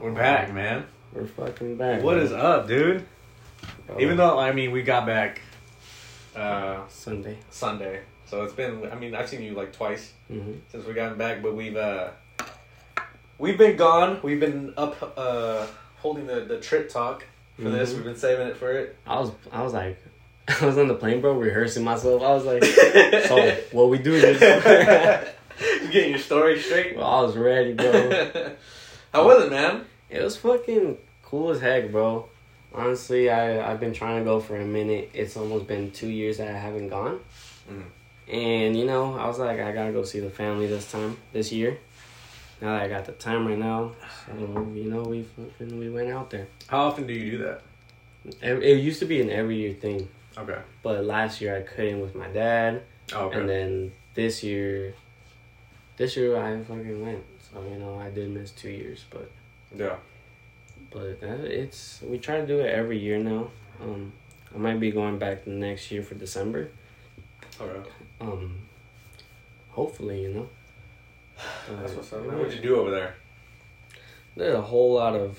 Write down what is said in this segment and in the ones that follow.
We're back, man. We're fucking back. What bro. is up, dude? Bro, Even though I mean we got back uh Sunday. Sunday. So it's been I mean I've seen you like twice hmm since we gotten back, but we've uh we've been gone. We've been up uh holding the, the trip talk for this. Mhm. We've been saving it for it. I was I was like I was on the plane, bro, rehearsing myself. I was like, so what we do this? you getting your story straight? Well, I was ready, bro. How was it, man? It was fucking cool as heck, bro. Honestly, I I've been trying to go for a minute. It's almost been two years that I haven't gone, Mhm. and you know, I was like, I gotta go see the family this time, this year. Now that I got the time right now, so you know, we fucking we went out there. How often do you do that? It, it used to be an every year thing, Okay. but last year I couldn't with my dad, Oh, okay. and then this year, this year I fucking went. So you know, I did miss two years, but. Yeah. But uh, it's we try to do it every year now. Um, I might be going back next year for December. Okay. Um, hopefully, you know. That's what's up, man. What'd you do over there? There's a whole lot of.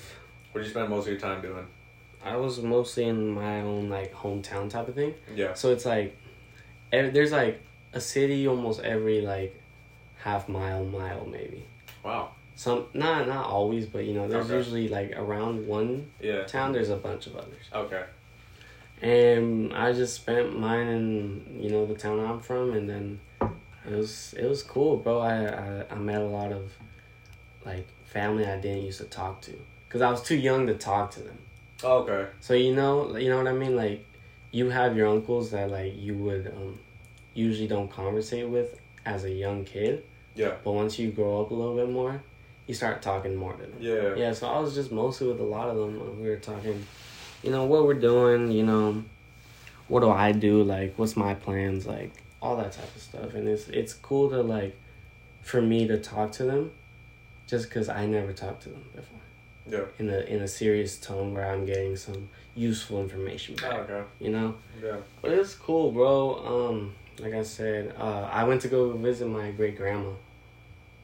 What'd you spend most of your time doing? I was mostly in my own like hometown type of thing. Yeah. So it's like, ev- there's like a city almost every like half mile, mile maybe. Wow. Some not not always, but you know, there's Okay. usually like around one Yeah. town. There's a bunch of others. Okay. and I just spent mine in you know the town I'm from, and then it was it was cool, bro. I I, I met a lot of like family I didn't used to talk to because I was too young to talk to them. Okay. So you know you know what I mean. Like you have your uncles that like you would um, usually don't conversate with as a young kid, Yeah. but once you grow up a little bit more, start talking more to them. Yeah. Yeah, so I was just mostly with a lot of them. We were talking, you know, what we're doing, you know, what do I do, like, what's my plans, like, all that type of stuff. And it's it's cool to, like, for me to talk to them just because I never talked to them before Yeah. in a, in a serious tone where I'm getting some useful information back. Oh, okay. you know? Yeah. But it's cool, bro. Um, like I said, uh, I went to go visit my great grandma.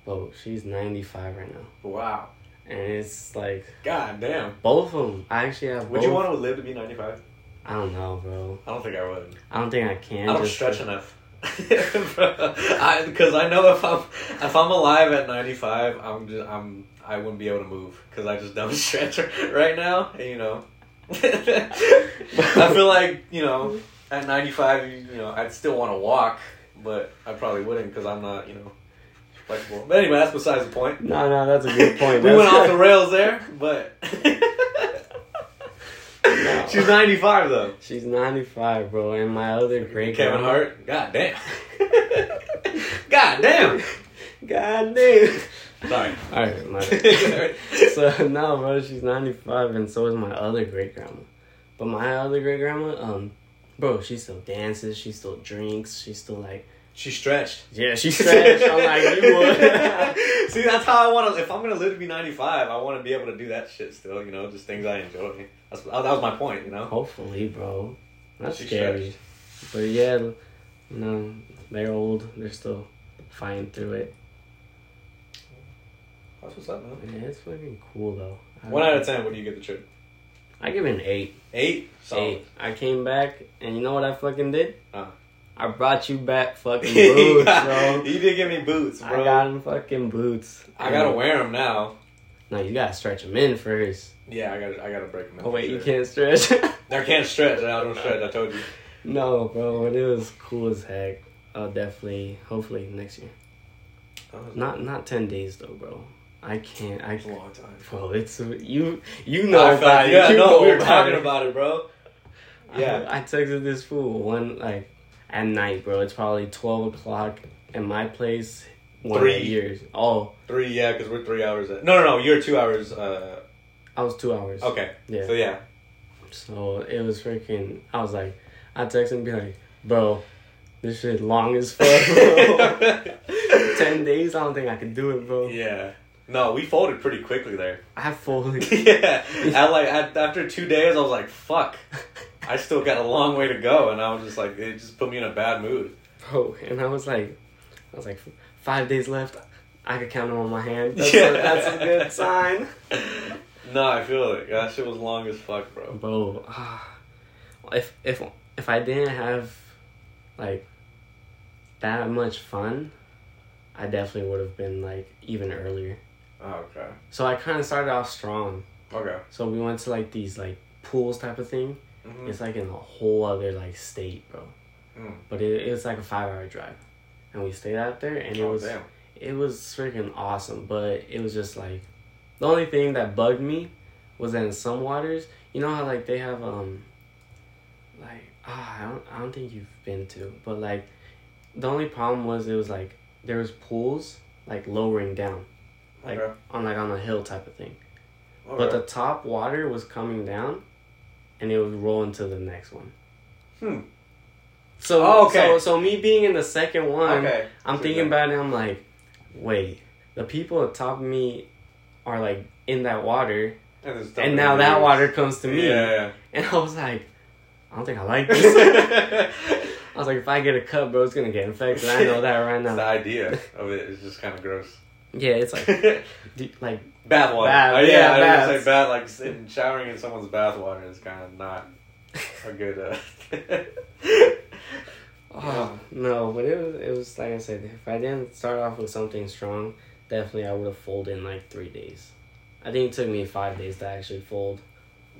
But she's 95 right now. Wow. And it's like, God damn. both of them. I actually have Would both. you want to live to be 95? I don't know, bro. I don't think I would. I don't think I can. I don't just- stretch enough. I because I know if I'm if I'm alive at 95, I'm just I'm I wouldn't be able to move because I just don't stretch right now. And, you know, I feel like you know at 95, you, you know, I'd still want to walk, but I probably wouldn't because I'm not you know flexible. But anyway, that's besides the point. No, no, that's a good point. we That's went off the rails there, but she's 95 though. She's 95, bro. And my other great Kevin grandma- Hart. God damn. God damn. God damn. Sorry. Alright, my So, no, bro, she's 95, and so is my other great grandma. But my other great grandma, um, bro, she still dances, she still drinks, she still like, she stretched. yeah, she stretched. I'm like, you would. See, that's how I want to. If I'm gonna live to be 95, I want to be able to do that shit still. You know, just things I enjoy. That's that was my point. You know. Hopefully, bro. That's She scary. But yeah, you know, they're old. They're still fighting through it. That's what's up, man. Yeah, it's fucking cool though. I- One out of ten. What do you get the trip? I give it an eight. Eight. Solid. Eight. I came back, and you know what I fucking did? Uh. I brought you back fucking boots, got- bro. you did give me boots, bro. I got him fucking boots. I gotta wear them now. No, you gotta stretch them in first. Yeah, I gotta. I gotta break them. Oh wait, you can't stretch. I can't stretch. I don't stretch. I told you. no, bro, but it was cool as heck. I'll definitely, hopefully next year. Not not ten days though, bro. I can't. I It's a long time. bro. It's you. You know about it. yeah, You no, know we were talking it. about it, bro. Yeah. I, I texted this fool one like at night, bro. It's probably twelve o'clock in my place. One Three. years. Oh, Three, yeah, because we're three hours. At, no, no, no, you're two hours. Uh, I was two hours. okay, Yeah. so yeah, So it was freaking. I was like, I texted and be like, bro, this shit long as fuck. Bro. Ten days. I don't think I can do it, bro. yeah. No, we folded pretty quickly there. I folded. yeah, at like at, after two days, I was like, "Fuck." I still got a long way to go, and I was just like, it just put me in a bad mood. bro. And I was like, I was like, five days left. I could count them on my hand. That's, Yeah. a, that's a good sign. No, I feel it. That shit was long as fuck, bro. Bro, ah, if if if I didn't have like that much fun, I definitely would have been like even earlier. Oh, okay. So I kind of started off strong. Okay. So we went to like these like pools type of thing. Mhm. It's like in a whole other like state, bro. Mm. But it, it was like a five hour drive, and we stayed out there, and it Oh, was damn. it was freaking awesome. But it was just like the only thing that bugged me was that in some waters, you know how like they have um like ah I don't I don't think you've been to, but like the only problem was it was like there was pools like lowering down like Okay. on like on a hill type of thing. Okay. But the top water was coming down, and it was rolling to the next one. Hmm. So Oh, okay. so so me being in the second one, okay. I'm thinking about it. I'm like, wait, the people atop me are like in that water, And, and now that water comes to me, Yeah. and I was like, I don't think I like this. I was like, if I get a cut, bro, it's gonna get infected. I know that right now. the idea of it is just kind of gross. Yeah, it's like, d- like bath water. Bath, oh, yeah, yeah, I baths. was say bath. Like sitting, showering in someone's bath water is kind of not a good. Uh... Oh no, but it was it was like I said, if I didn't start off with something strong, definitely I would have folded in like three days. I think it took me five days to actually fold,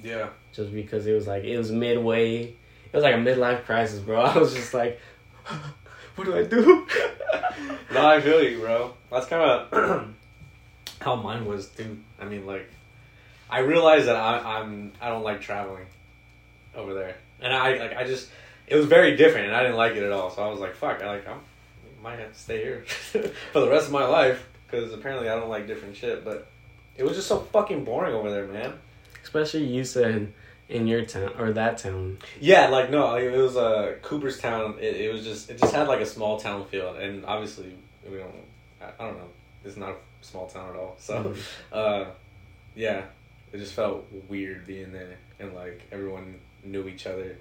yeah. just because it was like it was midway. It was like a midlife crisis, bro. I was just like, what do I do? No, I feel you, bro. That's kind of how mine was too. I mean, like, I realized that I, I'm I don't like traveling over there, and I like I just it was very different, and I didn't like it at all. So I was like, fuck, I like I might have to stay here for the rest of my life because apparently I don't like different shit. But it was just so fucking boring over there, man. Especially you said in your town or that town. Yeah, like no, it was uh, Cooperstown. It, it was just it just had like a small town feel, and obviously we don't. I, I don't know. It's not a small town at all. So, uh, yeah, it just felt weird being there, and like everyone knew each other.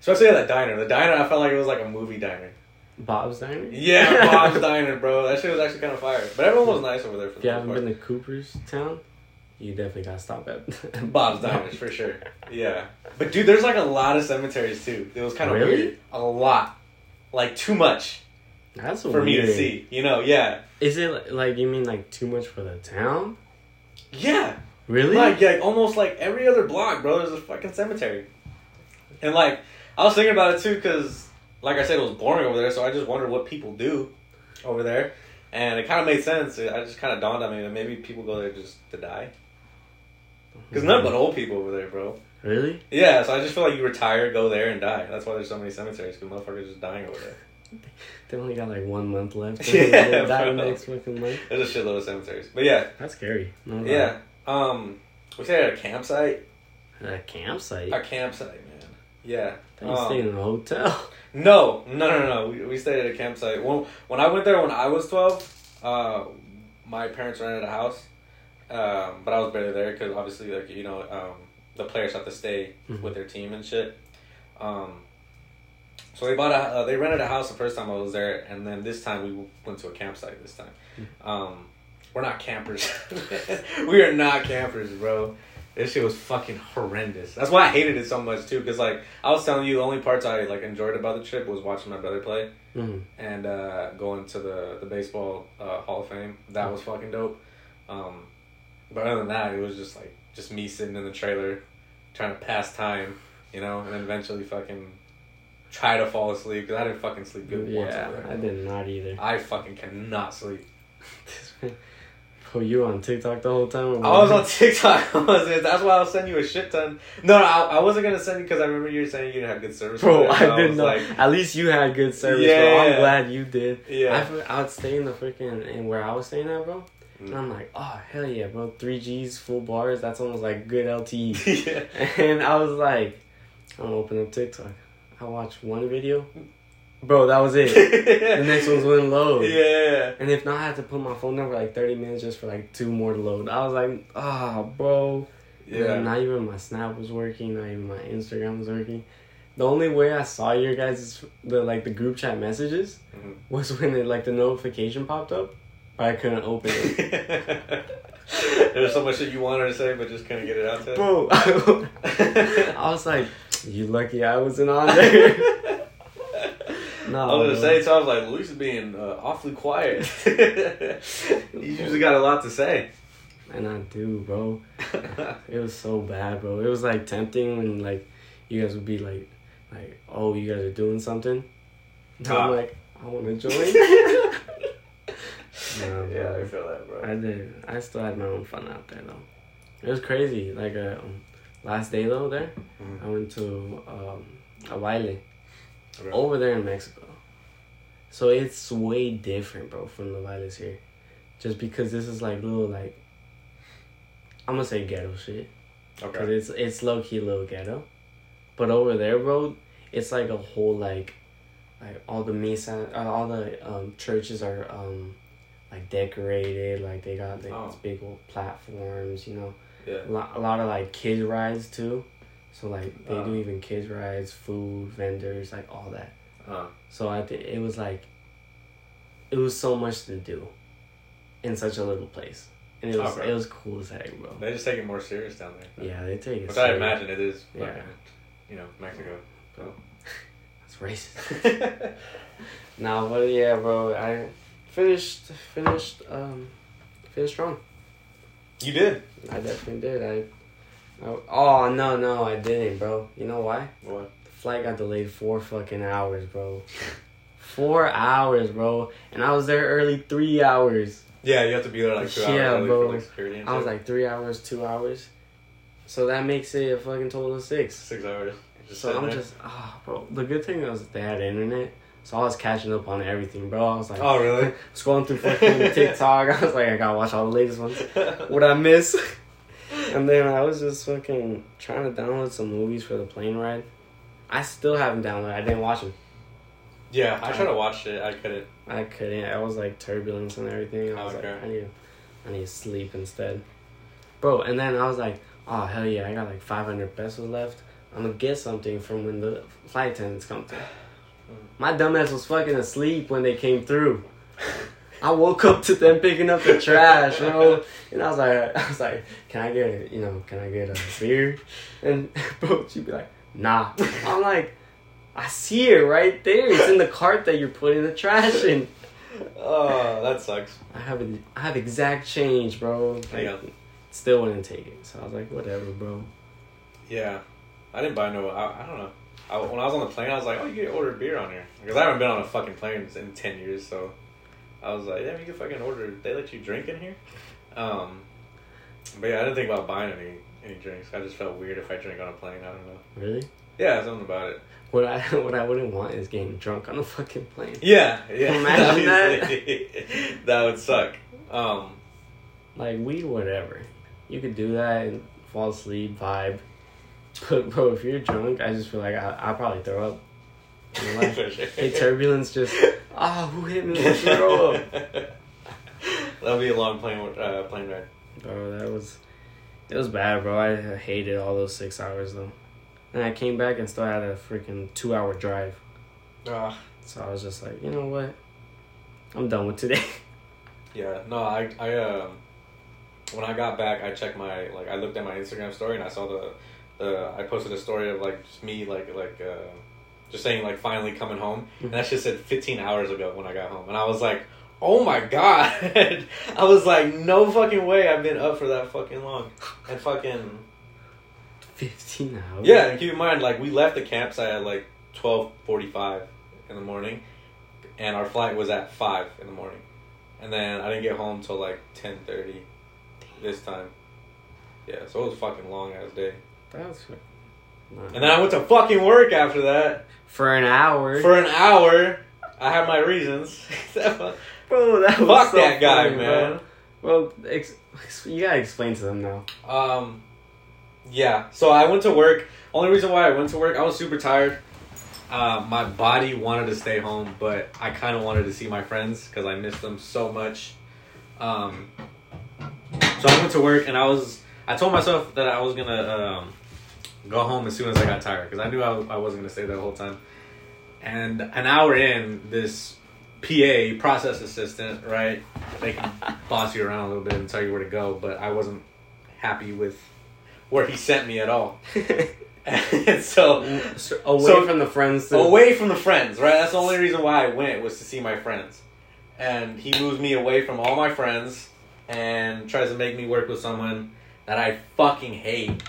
Especially at that diner. The diner, I felt like it was like a movie diner. Bob's Diner. Yeah, Bob's Diner, bro. That shit was actually kind of fire. But everyone was nice over there for the haven't most been to Cooper's town, you definitely gotta stop at Bob's Diners for sure. Yeah, but dude, there's like a lot of cemeteries too. It was kind of Really? weird. A lot, like too much That's for me to see. You know? Yeah, Is it like you mean like too much for the town? yeah. Really? Like, yeah, almost like every other block, bro. There's a fucking cemetery. And like, I was thinking about it too, cause like I said, it was boring over there. So I just wondered what people do over there, and it kind of made sense. It, I just kind of dawned on me that maybe people go there just to die. Cause none but old people over there, bro. Really? Yeah, so I just feel like you retire, go there, and die. That's why there's so many cemeteries, because motherfuckers just dying over there. They only got like one month left. Yeah, die next fucking month. There's a shitload of cemeteries. But yeah, That's scary. No yeah. Um, we stayed at a campsite. A campsite. A campsite, man. Yeah. They Um, stayed in a hotel. No, no, no, no. We, we stayed at a campsite. When, when I went there when I was 12, uh, my parents rented a house. Um, but I was barely there because obviously, like, you know, um, the players have to stay Mhm. with their team and shit. Um, so they bought a, uh, they rented a house the first time I was there, and then this time we went to a campsite this time. Um, we're not campers. we are not campers, bro. This shit was fucking horrendous. That's why I hated it so much too. Cause like I was telling you, the only parts I like enjoyed about the trip was watching my brother play Mhm. and uh, going to the the baseball uh, Hall of Fame. That was fucking dope. Um, but other than that, it was just like just me sitting in the trailer, trying to pass time, you know, and then eventually fucking try to fall asleep because I didn't fucking sleep good once Yeah, over. I did not either. I fucking cannot sleep. Oh, you were on TikTok the whole time? I was on TikTok. That's why I was sending you a shit ton. No, no, I, I wasn't gonna send you because I remember you were saying you didn't have good service. Bro, I did was not. Like, At least you had good service, Yeah, bro. I'm yeah. glad you did. yeah. I, I would stay in the freaking and where I was staying at, bro. And Mm. I'm like, oh hell yeah, bro. Three Gs, full bars. That's almost like good LTE. yeah. and I was like, I'm gonna open up TikTok. I watched one video, bro. That was it. the next one's wouldn't load. Yeah. And if not, I had to put my phone down for like 30 minutes just for like two more to load. I was like, ah, bro. And Yeah. Not even my Snap was working. Not even my Instagram was working. The only way I saw your guys' the like the group chat messages Mhm. was when it like the notification popped up, I couldn't open it. There's so much that you wanted to say, but just couldn't get it out there. Bro, I was like, you lucky I wasn't on there. no, I was gonna say, so I was like, Luis is being uh, awfully quiet. He's usually got a lot to say. And I do, bro. It was so bad, bro. It was like tempting when like you guys would be like, like, oh, you guys are doing something. And. I'm like, I want to join. Yeah, I feel that, bro. I did. I still had my own fun out there though. It was crazy. Like uh, um, last day though, there Mhm. I went to um, a baile Okay. over there in Mexico. So it's way different, bro, from the bailes here. Just because this is like little like I'm gonna say ghetto shit. Okay. Cause it's it's low key little ghetto, but over there, bro, it's like a whole like, like all the misa, uh, all the um churches are um, like decorated, like they got like Oh. these big old platforms, you know, Yeah. a lot, a lot of like kids rides too, so like they do Oh. even kids rides, food vendors, like all that. Uh, So I think it was like, it was so much to do, in such a little place, and it was Okay. it was cool as heck, bro. they just take it more serious down there. Yeah, they take it. Which I serious. imagine it is. Yeah. You know, Mexico. So. That's racist. no, but yeah, bro, I finished finished um finished strong. you did. I definitely did. I, I oh no no I didn't, bro. You know why? What? The flight got delayed four fucking hours, bro. Four hours, bro, and I was there early three hours. Yeah, you have to be there like two hours Yeah, bro. like I was like three hours, two hours, so that makes it a fucking total of six. six hours. Just So I'm there. just, oh, bro. The good thing was they had internet, so I was catching up on everything, bro. I was like, Oh really? scrolling through fucking TikTok. I was like, I gotta watch all the latest ones. What I miss? and then I was just fucking trying to download some movies for the plane ride. I still haven't downloaded. I didn't watch them. yeah, I tried to watch it. I couldn't. I couldn't. I was like turbulence and everything. I was Okay. like, I need, I need to sleep instead, bro. And then I was like, oh hell yeah, I got like five hundred pesos left. I'm gonna get something from when the flight attendants come through. Mm. My dumbass was fucking asleep when they came through. I woke up to them picking up the trash, you know, and I was like, I was like, can I get, a, you know, can I get a beer? And bro, she'd be like, nah. I'm like, I see it right there. It's in the cart that you're putting the trash in. Oh, that sucks. I have a, I have exact change, bro. Like, Yeah. Still wouldn't take it, so I was like, whatever, bro. Yeah, I didn't buy no. I, I don't know. I, when I was on the plane, I was like, "Oh, you can order beer on here," because I haven't been on a fucking plane in ten years. So I was like, "Yeah, you can fucking order. They let you drink in here." Um, but yeah, I didn't think about buying any any drinks. I just felt weird if I drink on a plane. I don't know. Really? Yeah, something about it. What I what I wouldn't want is getting drunk on a fucking plane. Yeah, yeah. Imagine that. That would suck. Um, Like weed, whatever. You could do that and fall asleep, vibe. But bro, if you're drunk, I just feel like I I'll probably throw up. You know, like, sure. hey, turbulence just ah, who hit me? Let's throw up. That'll be a long plane uh, plane ride. Bro, that was it was bad, bro. I hated all those six hours though. And I came back and still had a freaking two hour drive. Ah. So I was just like, you know what? I'm done with today. Yeah, no, I I um when I got back, I checked my like I looked at my Instagram story and I saw the the I posted a story of like just me like like uh just saying like finally coming home and that shit said 15 hours ago when I got home and I was like oh my god I was like no fucking way I've been up for that fucking long and fucking Fifteen hours. yeah and keep in mind like we left the campsite at like 12:45 in the morning and our flight was at 5 in the morning and then I didn't get home till like 10:30 this time. Yeah, so it was a fucking long ass day. That was. And then I went to fucking work after that for an hour. for an hour. I had my reasons. Fuck bro, that was so that guy, funny, man. Bro, bro ex- ex- you gotta explain to them now. Um, yeah. So I went to work. Only reason why I went to work, I was super tired. Uh, my body wanted to stay home, but I kind of wanted to see my friends because I missed them so much. Um, so I went to work and I was. I told myself that I was gonna um, go home as soon as I got tired because I knew I, I wasn't gonna stay there the whole time. And an hour in, this PA, process assistant, right? They can boss you around a little bit and tell you where to go, but I wasn't happy with where he sent me at all. and so away So- from the friends. To, away from the friends, right? That's the only reason why I went was to see my friends. And he moves me away from all my friends and tries to make me work with someone that I fucking hate.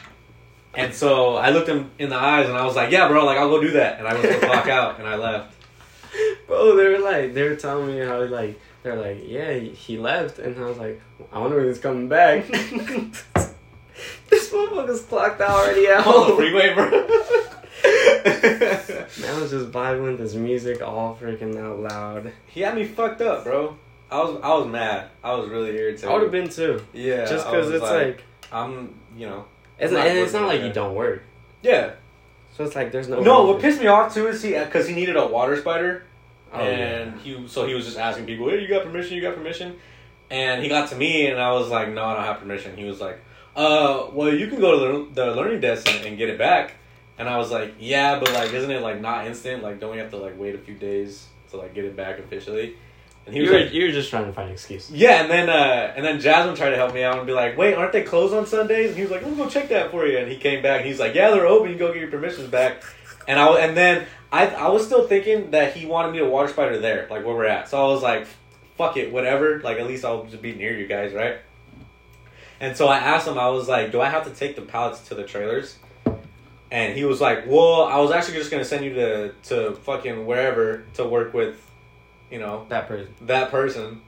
And so I looked him in the eyes and I was like, "Yeah, bro, like I'll go do that." And I went to clock out and I left. Bro, they were like, they were telling me how like they're like, yeah, he left, and I was like, I wonder when he's coming back. this motherfucker's clocked out already out. On the freeway, bro. Man, I was just vibing with this music all freaking out loud. he had me fucked up, bro. I was I was mad. I was really irritated. I would have been too, Yeah, just because it's like, I'm, you know, it's not, and it's not like you don't work. yeah. So it's like there's no. No, what pissed me off too is he because he needed a water spider, Oh, and he so he was just asking people, "Hey, you got permission? You got permission?" And he got to me, and I was like, "No, I don't have permission." He was like, "Uh, well, you can go to the, the learning desk and, and get it back." And I was like, "Yeah, but like, isn't it like not instant? Like, don't we have to like wait a few days to like get it back officially?" And he was You're, like, you're just trying to find an excuse. yeah, and then uh, and then Jasmine tried to help me out and be like, "Wait, aren't they closed on Sundays?" And he was like, "Let me go check that for you." And he came back and he's like, "Yeah, they're open. You can go get your permissions back." And I and then I I was still thinking that he wanted me to water spider there, like where we're at. So I was like, "Fuck it, whatever. Like at least I'll just be near you guys, right?" And so I asked him, I was like, "Do I have to take the pallets to the trailers?" And he was like, "Well, I was actually just gonna send you to to fucking wherever to work with, you know, That person. that person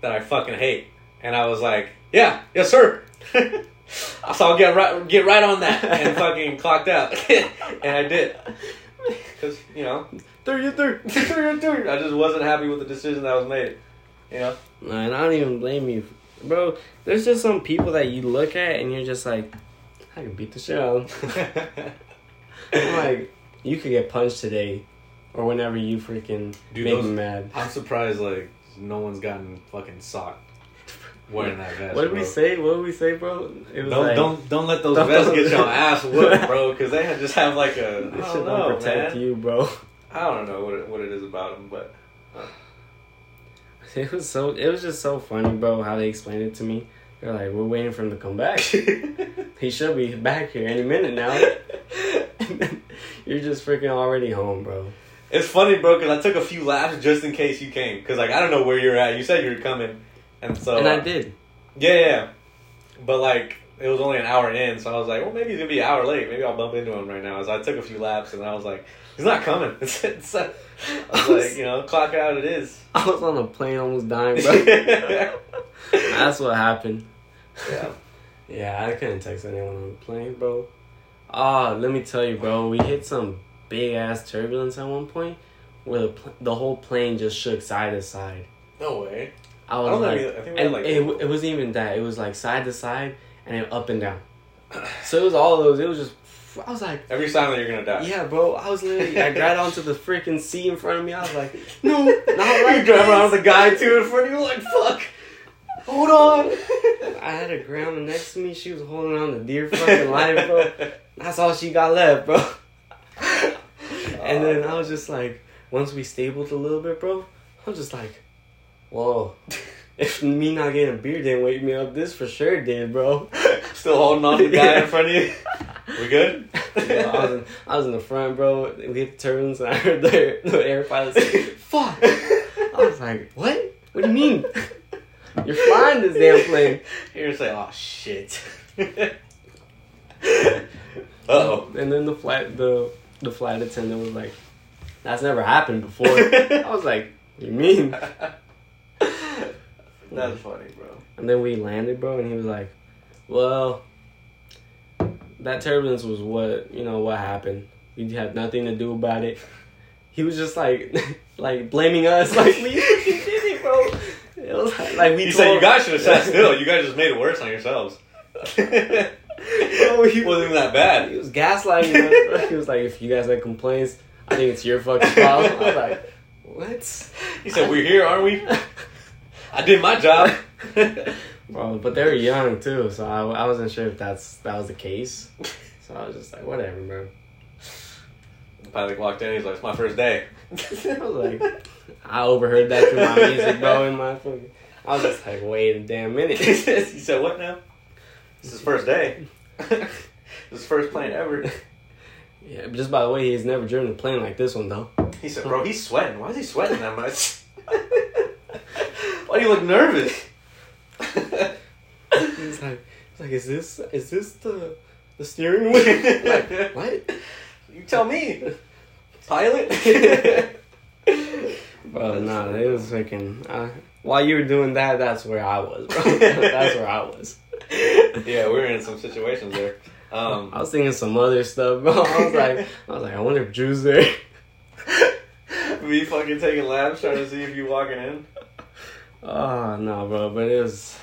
that I fucking hate. And I was like, yeah, yes, sir. so I'll get right, get right on that and fucking clocked out. and I did. Because, you know, three, three, three, three. I just wasn't happy with the decision that was made. You know? And I don't even blame you, bro. There's just some people that you look at and you're just like, I can beat the shit out of 'em. I'm like, you could get punched today, or whenever you freaking Dude, make those- me mad. I'm surprised, like, no one's gotten fucking socked wearing that vest. What did we say? What did we say, bro? It was Don't, like, don't don't let those Don't- vests get your ass whooped, bro. Because they just have like a This don't shit know, don't protect man. you, bro. I don't know what it, what it is about them, but It was so. It was just so funny, bro. How they explained it to me. They're like, we're waiting for him to come back. he should be back here any minute now. You're just freaking already home, bro. It's funny, bro, because I took a few laps just in case you came. Because, like, I don't know where you're at. You said you were coming. And so. and I did. Yeah, yeah. But, like, it was only an hour in, so I was like, well, maybe he's going to be an hour late. Maybe I'll bump into him right now. So I took a few laps, and I was like, he's not coming. It's, it's, I was like, you know, clock out it is. I was on a plane almost dying, bro. That's what happened. Yeah, yeah, I couldn't text anyone on the plane, bro. Ah, let me tell you, bro. We hit some big ass turbulence at one point where the pl- the whole plane just shook side to side. No way. I I was don't like, think I think and like. it, it wasn't even that. It was like side to side and then up and down. So it was all those. It was just. I was like, every sign that you're going to die. yeah, bro. I was literally. I grabbed onto the freaking seat in front of me. I was like, no, not you like drive around a guy, too, in front of you, like, fuck. Hold on. I had a grandma next to me. She was holding on to dear fucking life, bro. That's all she got left, bro. And then I was just like, once we stabled a little bit, bro, I'm just like, whoa. If me not getting a beer didn't wake me up, this for sure did, bro. Still holding on to the guy Yeah. in front of you. We good? Yeah, I, was in, I was in the front, bro. We hit the turbulence, and I heard the, the air pilot say, fuck. I was like, what? What do you mean? You're flying this damn plane. You're gonna say, "Oh shit." uh oh. And then the flight the the flight attendant was like, "That's never happened before." I was like, "You mean?" That's funny, bro. And then we landed, bro, and he was like, "Well, that turbulence was what you know what happened. We had nothing to do about it." He was just like, like blaming us, like we did it, bro. It was like, like we You told, said you guys should have sat still. You guys just made it worse on yourselves. He- wasn't even that bad. He was gaslighting us. He was like, "If you guys have complaints, I think it's your fucking problem." I was like, "What?" He said, "We're here, aren't we?" I did my job. Bro, but they were young too, so I, I wasn't sure if that's that was the case. So I was just like, whatever, bro. Pilot walked in. He's like, "It's my first day." I was like, I overheard that through my music, bro. In my fucking, I was just like, wait a damn minute. he said, "What now?" This is first day. this is first plane ever. Yeah, just by the way, he's never driven a plane like this one though. He said, "Bro, he's sweating. Why is he sweating that much? Why do you look nervous?" He's like, he's like, is this is this the the steering wheel? like, what? You tell me, pilot. Bro, nah, it was freaking. Uh, while you were doing that, that's where I was, bro. that's where I was. yeah, we were in some situations there. Um, I was thinking some other stuff, bro. I was like, I was like, I wonder if Drue's there. me fucking taking laps trying to see if you walking in. Oh no, bro, but it was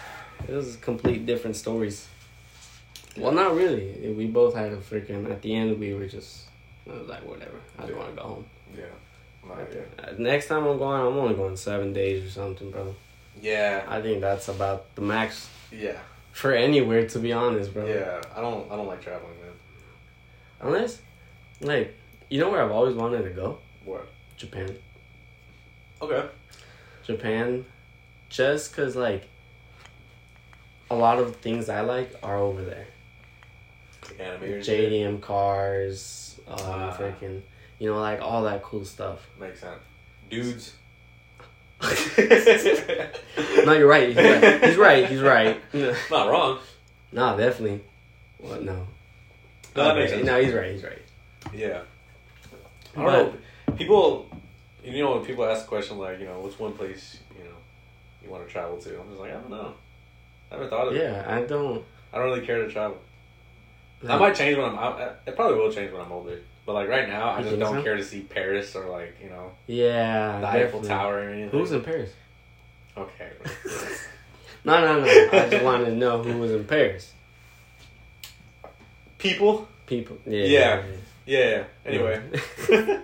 it was complete different stories. Well, not really. We both had a freaking. At the end, we were just. I was like, whatever. I just want to go home. Yeah. Yeah. Uh, Next time I'm going, I'm only going seven days or something, bro. Yeah. I think that's about the max Yeah. For anywhere, to be honest, bro. Yeah. I don't. I don't like traveling, man. Unless, like, you know where I've always wanted to go? What? Japan. Okay. Japan, just because, like, a lot of things I like are over there. Animators. JDM cars, um, Ah. freaking, you know, like all that cool stuff. Makes sense. Dudes. No, you're right. He's right. He's right. He's right. no, Not wrong. No, definitely. What? No. No, that makes sense. No, he's right. He's right. Yeah. I don't know. People, you know, when people ask the question like, you know, what's one place you know you want to travel to? I'm just like, I don't know. I haven't thought of it. Yeah, I don't. I don't really care to travel. I might change when I'm. I, uh, it probably will change when I'm older. But like right now, I You just think don't so? care to see Paris or like you know Yeah. the Eiffel definitely. Tower or anything. Who's in Paris? Okay. No, no, no. I just wanted to know who was in Paris. People. People. Yeah. Yeah. Yeah. Anyway.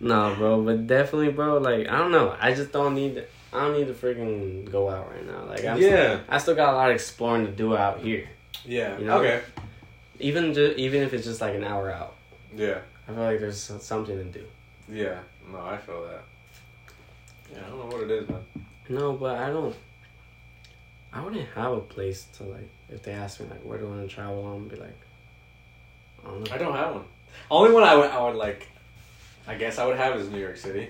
no, bro, but definitely, bro. Like, I don't know. I just don't need. To, I don't need to freaking go out right now. Like, I'm yeah. I still got a lot of exploring to do out here. Yeah. You know? Okay. Even ju- even if it's just like an hour out, Yeah. I feel like there's something to do. Yeah. No, I feel that. Yeah, I don't know what it is, man. No, but I don't. I wouldn't have a place to like. If they ask me like, where do I want to travel, I'm be like, I don't know. I don't have one. Only one I would, I would like. I guess I would have is New York City.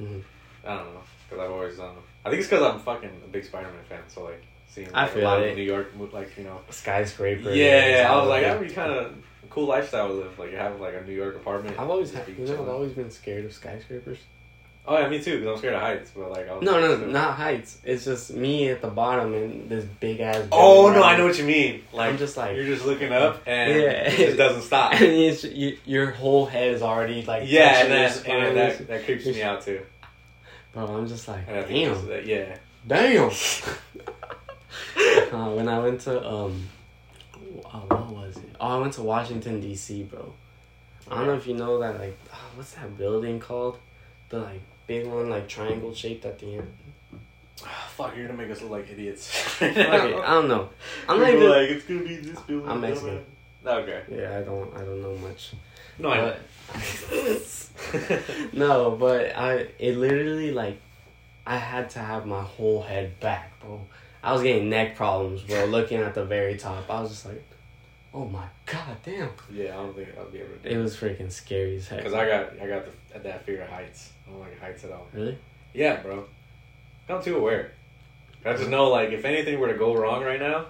Mhm. I don't know because I've always um. I think it's because I'm fucking a big Spider-Man fan, so like seeing I like, a feel lot it. of New York, like you know. Skyscraper. Yeah, I was like, that'd be kind of a cool lifestyle to live. Like you have like a New York apartment. I've always had, you know, I've always been scared of skyscrapers. Oh yeah, me too. Because I'm scared of heights, but like I was No, no, still- not heights. It's just me at the bottom and this big ass. Oh no, I know what you mean. Like I'm just like- you're just looking up and Yeah. it just doesn't stop. And it's, you, your whole head is already like yeah, and, that, and that that creeps me out too. Bro, I'm just like, And I think it's damn, that, yeah. damn. uh, when I went to um, uh, what was it? Oh, I went to Washington D.C., bro. I don't know if you know that like, uh, what's that building called? The like big one, like triangle shaped at the end. Fuck, you're gonna make us look like idiots. Okay, I don't know. I'm not even. like it's gonna be this building. I'm Mexican. Okay. Yeah, I don't. I don't know much. No, I. But no, but I it literally like I had to have my whole head back, bro. I was getting neck problems, bro. looking at the very top, I was just like, "Oh my god, damn!" yeah, I don't think I'll be able to It was freaking scary as heck. Because I got I got the, that fear of heights. I don't like heights at all. really? Yeah, bro. I'm too aware. I just know, like, if anything were to go wrong right now,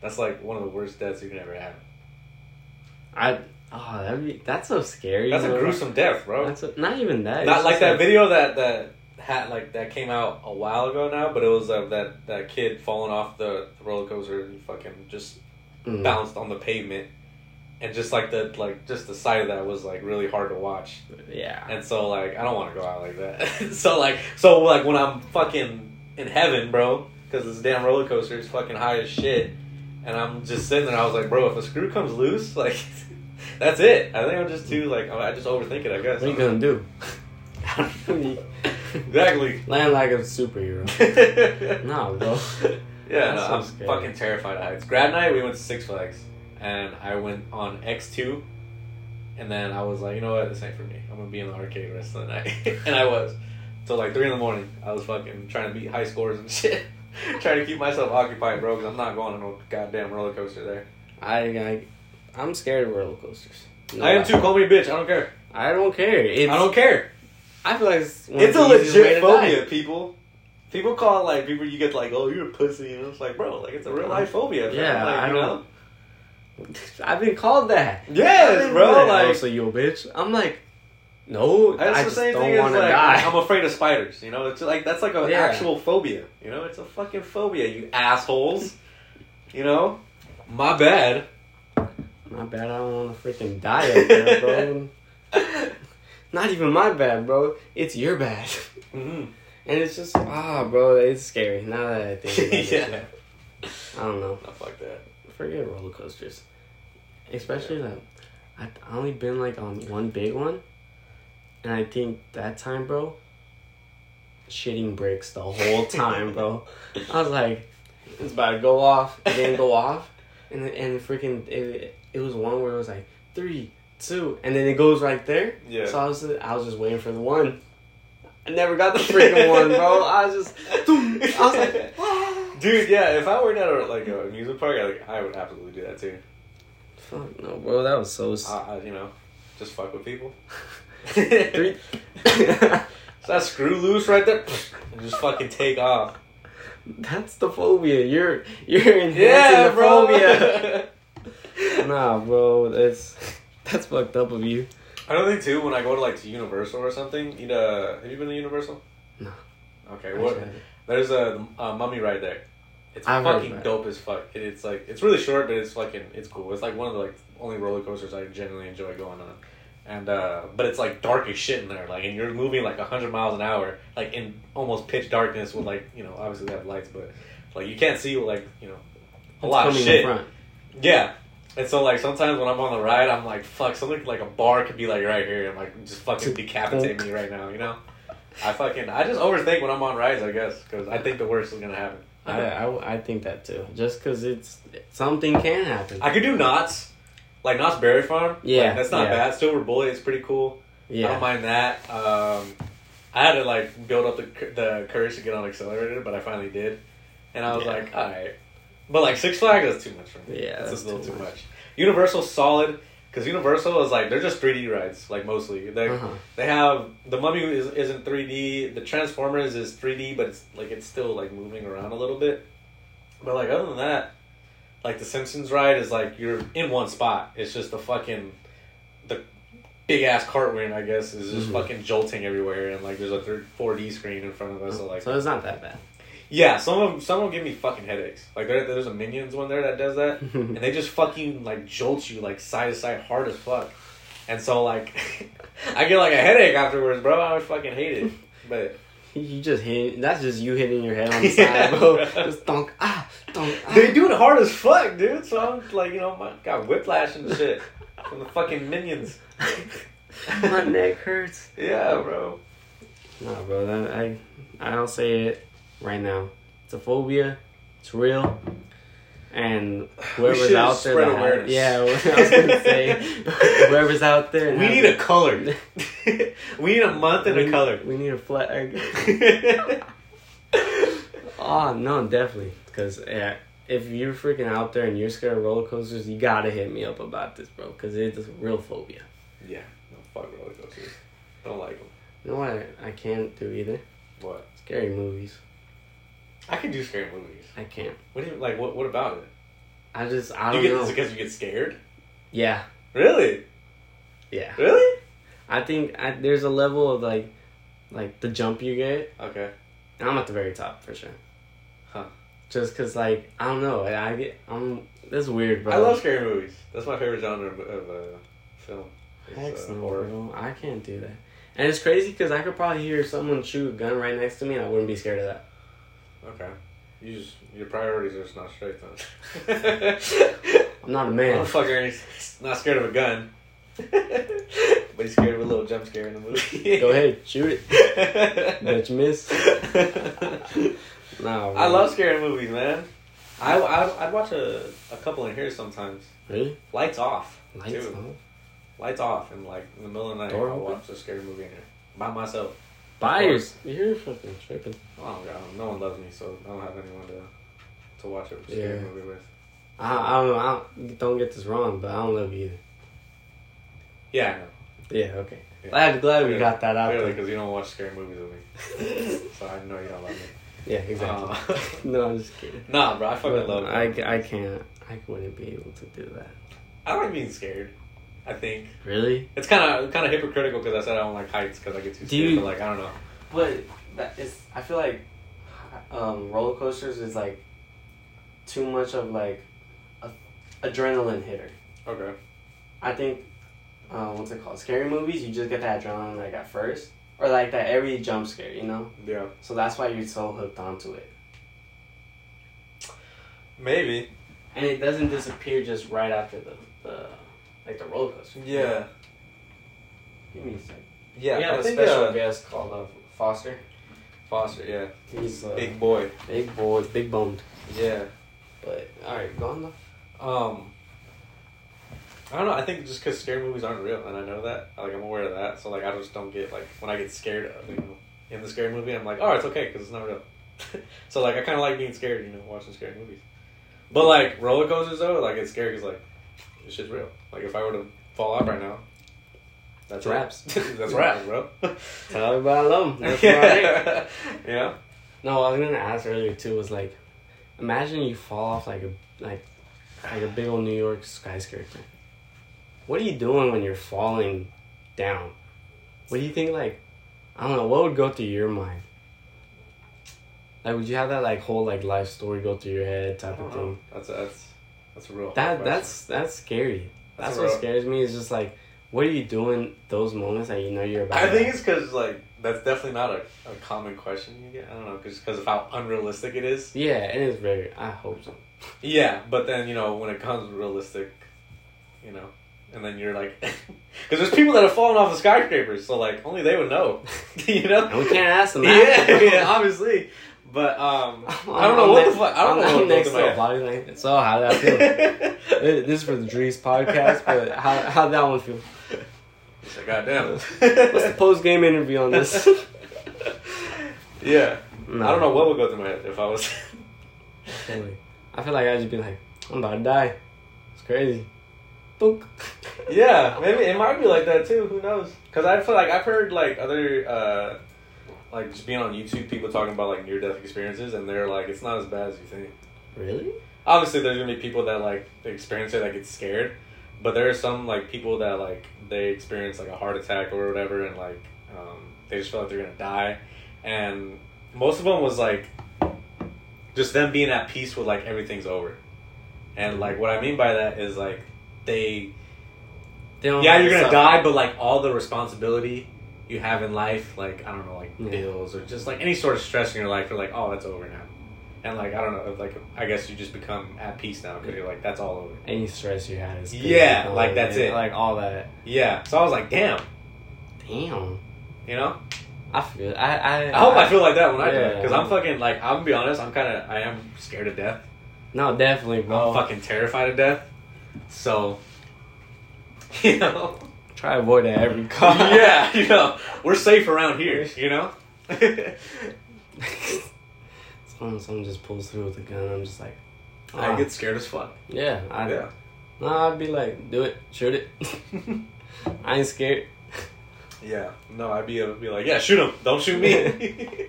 that's like one of the worst deaths you can ever have. I oh that'd be that's so scary. That's a gruesome death, bro. That's a, not even that. Not like that video that that had like that came out a while ago now, but it was uh, that that kid falling off the, the roller coaster and fucking just Mm. bounced on the pavement, and just like the like just the sight of that was like really hard to watch. Yeah. And so like I don't want to go out like that. so like so like when I'm fucking in heaven, bro, because this damn roller coaster is fucking high as shit, and I'm just sitting there. I was like, bro, if a screw comes loose, like that's it. I think I'm just too like I just overthink it. I guess. What are you gonna do? Exactly. Land like a superhero. no, bro. Yeah, no, I'm scary. fucking terrified of heights. Grad night, we went to Six Flags, and I went on X two, and then I was like, you know what, this ain't for me. I'm gonna be in the arcade the rest of the night, and I was. till like three in the morning. I was fucking trying to beat high scores and shit, trying to keep myself occupied, bro. Because I'm not going on no goddamn roller coaster there. I, I I'm scared of roller coasters. No, I am too. Call me a bitch. I don't care. I don't care. It's, I don't care. I feel like it's, one It's of a the easiest way legit to phobia, die. people. People call it like people you get like, oh, you're a pussy, and it's like, bro, like it's a real life phobia. fam. Yeah, like, I you don't- know. I've been called that. Yes, bro. called, Like oh, so you a bitch? I'm like, no. That's I the just same don't thing as want to like die. I'm afraid of spiders. You know, it's like that's like an Yeah. actual phobia. You know, it's a fucking phobia. You assholes. You know, my bad. My bad. I don't want to freaking die up there, bro. Not even my bad, bro. It's your bad. hmm And it's just ah, bro. It's scary. Now that I think yeah. I don't know. No, fuck that. Forget roller coasters, especially like I I only been like on one big one, and I think that time, bro. Shitting bricks the whole time, bro. I was like, it's about to go off. It didn't go off, and and freaking it, it was one where it was like three, two, and then it goes right there. Yeah. So I was I was just waiting for the one. I never got the freaking one, bro. I was just, I was like, Dude, yeah. If I worked at a, like a amusement park, I, like, I would absolutely do that too. fuck no, bro. That was so. s I, I, you know, just fuck with people. Three. So that screw loose right there, and just fucking take off. That's the phobia. You're you're enhancing Yeah, the bro. phobia. Nah, bro, that's that's fucked up of you. Another thing too, when I go to like to Universal or something, you know, have you been to Universal? No. Okay, what? There's a, a mummy ride there. It's I've fucking it. dope as fuck. It, it's like it's really short, but it's fucking it's cool. It's like one of the like only roller coasters I genuinely enjoy going on. And uh, but it's like dark as shit in there, like, and you're moving like hundred miles an hour, like in almost pitch darkness with like you know obviously they have lights, but like you can't see like you know a lot of shit. Yeah. And so like sometimes when I'm on the ride, I'm like, fuck, something like a bar could be like right here and like just fucking decapitate me right now, you know? I fucking I just overthink when I'm on rides, I guess, because I think the worst is gonna happen. I, I, I think that too. Just because it's something can happen. I could do Knott's, like Knott's Berry Farm. Yeah, Like, that's not yeah. bad. Silver Bullet is pretty cool. Yeah, I don't mind that. Um, I had to like build up the the courage to get on Xcelerator, but I finally did, and I was Yeah. like, all right. But like Six Flags, that's too much for me. Yeah, that's, that's a little too much. much. Universal's solid because Universal is like they're just 3D rides, like mostly. They uh-huh. they have the Mummy is isn't 3D. The Transformers is 3D, but it's like it's still like moving around a little bit. But like other than that, like the Simpsons ride is like you're in one spot. It's just the fucking the big ass cart wing, I guess, is just Mhm. fucking jolting everywhere, and like there's a third 4D screen in front of us. So like, so it's not that bad. Yeah, some of them, some of them give me fucking headaches. Like there, there's a Minions one there that does that, and they just fucking like jolt you like side to side hard as fuck. And so like, I get like a headache afterwards, bro. I would fucking hate it. But you just hit. That's just you hitting your head on the Yeah, side, bro. bro. Just donk ah donk. Ah. they do it hard as fuck, dude. So I'm like, you know, my got whiplash and shit from the fucking Minions. My neck hurts. Yeah, bro. Nah, bro. That, I I'll say it right now. It's a phobia. It's real. And whoever's out there, spread that ha- awareness. yeah, I was gonna say, whoever's out there, We has need a color. we need a month and we, a color. We need a flag. oh no, definitely. Because yeah, if you're freaking out there and you're scared of roller coasters, you gotta hit me up about this, bro. Because it's a real phobia. yeah, no fuck roller coasters. I don't like them. You know what I, I can't do either? What? Scary movies. I can do scary movies. I can't. What do you like? What What about it? I just I You don't get, know. Is it because you get scared? Yeah, Really? yeah. Really? I think I, there's a level of like, like the jump you get, Okay. and I'm at the very top for sure. Huh. Just cause like I don't know, I, get I'm. That's weird, bro. I love scary movies. That's my favorite genre of, of uh, film. Heck uh, no. I can't do that. And it's crazy because I could probably hear someone shoot a gun right next to me and I wouldn't be scared of that. Okay. You just your priorities are just not straight then. I'm not a man. Motherfucker ain't not scared of a gun. but he's scared of a little jump scare in the movie. Go ahead, shoot it. Bet you miss. Nah, I love scary movies, man. I I'd, I'd watch a, a couple in here sometimes. Really? Lights off. Lights too. off? Lights off, and like in the middle of the night, Door I'll open? watch a scary movie in here by myself. Buyers, you're fucking tripping. Oh god, no one loves me, so I don't have anyone to to watch a scary Yeah. movie with. I, I, don't, I don't, don't get this wrong, but I don't love you either. Yeah, I know. Yeah, okay. Yeah. Glad, glad we Clearly- got that out Clearly, there. because you don't watch scary movies with me, so I know you don't love me. Yeah, exactly. Uh, no, I'm just kidding. nah, bro, I fucking But love. I. I can't. I wouldn't be able to do that. I like being scared. I think Really? it's kind of kind of hypocritical because I said I don't like heights because I get too scared. But like I don't know. But that is, I feel like um, roller coasters is like too much of like a adrenaline hitter. Okay. I think uh, what's it called? Scary movies. You just get that adrenaline like at first, or like that every jump scare, you know. Yeah. So that's why you're so hooked onto it, Maybe. and it doesn't disappear just right after the, the like the roller coaster. Yeah. Give me a second. Yeah. we have I a think special uh, guest called uh, Foster. Foster. Yeah. He's uh, Big boy. big boy, big boned. Yeah. But all right, go on though. Um. I don't know. I think just because scary movies aren't real, and I know that, like I'm aware of that, so like I just don't get like when I get scared, of, you know, in the scary movie, I'm like, oh, it's okay because it's not real. so like I kind of like being scared, you know, watching scary movies. But like roller coasters though, like it's scary because like this shit's real. Like if I were to fall out right now, that's Raps. that's raps, bro. Tell everybody I love 'em. That's you know. No, I was gonna ask earlier too was like, imagine you fall off like a like like a big old New York skyscraper. What are you doing when you're falling down? What do you think? Like, I don't know. What would go through your mind? Like, would you have that like whole like life story go through your head type of thing? That's that's that's a real. That that's that's scary. That's That's, what real- scares me. Is just like, what are you doing those moments that you know you're about? I think it's because like that's definitely not a, a common question you get. I don't know, just because of how unrealistic it is. yeah, it is very. I hope so. Yeah, but then you know when it comes realistic, you know, and then you're like, because there's people that have fallen off of skyscrapers, so like only they would know, you know. And we can't ask them. Yeah, yeah, obviously, but um, I don't know what the fuck. I don't know what next to body length. So how did that feel? this is for the Drue's podcast, but how how that one feel? It's like, goddamn. What's the post game interview on this? yeah, No. I don't know what would go through my head if I was. Totally. I feel like I'd just be like, I'm about to die. It's crazy. Book. Yeah, maybe it might be like that too. Who knows? Because I feel like I've heard like other uh, like just being on YouTube, people talking about like near death experiences, and they're like, it's not as bad as you think. Really? Obviously, there's gonna be people that like experience it that get scared, but there are some like people that like they experience like a heart attack or whatever, and like um, they just feel like they're gonna die, and most of them was like just them being at peace with like everything's over, and like what I mean by that is like they They yeah, you're gonna suffer. die, but like all the responsibility you have in life, like I don't know, like Yeah. bills or just like any sort of stress in your life, you're like, oh, that's over now, and like I don't know, like I guess you just become at peace now because you're like, that's all over. Any stress you had is. Yeah, Like, that's it. Like all that. Yeah, so I was like, damn, Damn. you know. I feel. I. I, I hope I feel like that when I do it because I'm fucking like I'm gonna be honest, I'm kind of I am scared of death. No, definitely, bro. I'm fucking terrified of death. So, you know, Try to avoid at every cost. yeah, you know, we're safe around here. You know. Someone, someone just pulls through with a gun. I'm just like, I ah. get scared as fuck. yeah. I, Yeah. No, I'd be like, do it, shoot it. I ain't scared. Yeah, no, I'd be, I'd be like, yeah, shoot him, don't shoot me.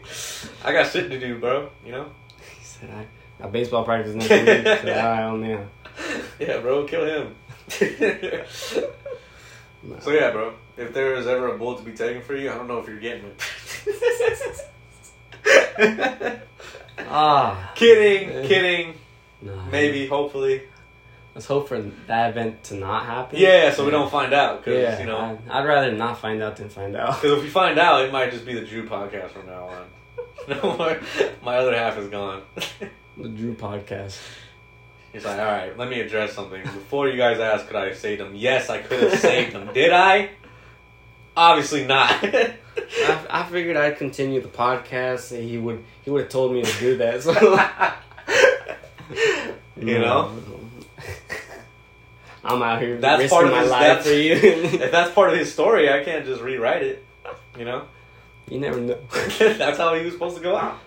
I got shit to do, bro. You know. He said, I got baseball practice next week. I said, all right, oh man. Yeah, bro, kill him. So yeah, bro, if there is ever a bullet to be taken for you, I don't know if you're getting it. Ah, kidding, kidding. no. Maybe, hopefully. Let's hope for that event to not happen. Yeah, so we don't find out, cause Yeah, you know, I'd, I'd rather not find out than find out. because if we find out, it might just be the Drue podcast from now on. No more. My other half is gone. The Drue podcast. He's like, all right, let me address something. Before you guys ask, could I have saved them? Yes, I could have saved them. Did I? Obviously not. I, I figured I'd continue the podcast. and He would he would have told me to do that. So you know, I'm out here That's part of my his- life for you. if that's part of his story, I can't just rewrite it. You know, You never know. That's how he was supposed to go out.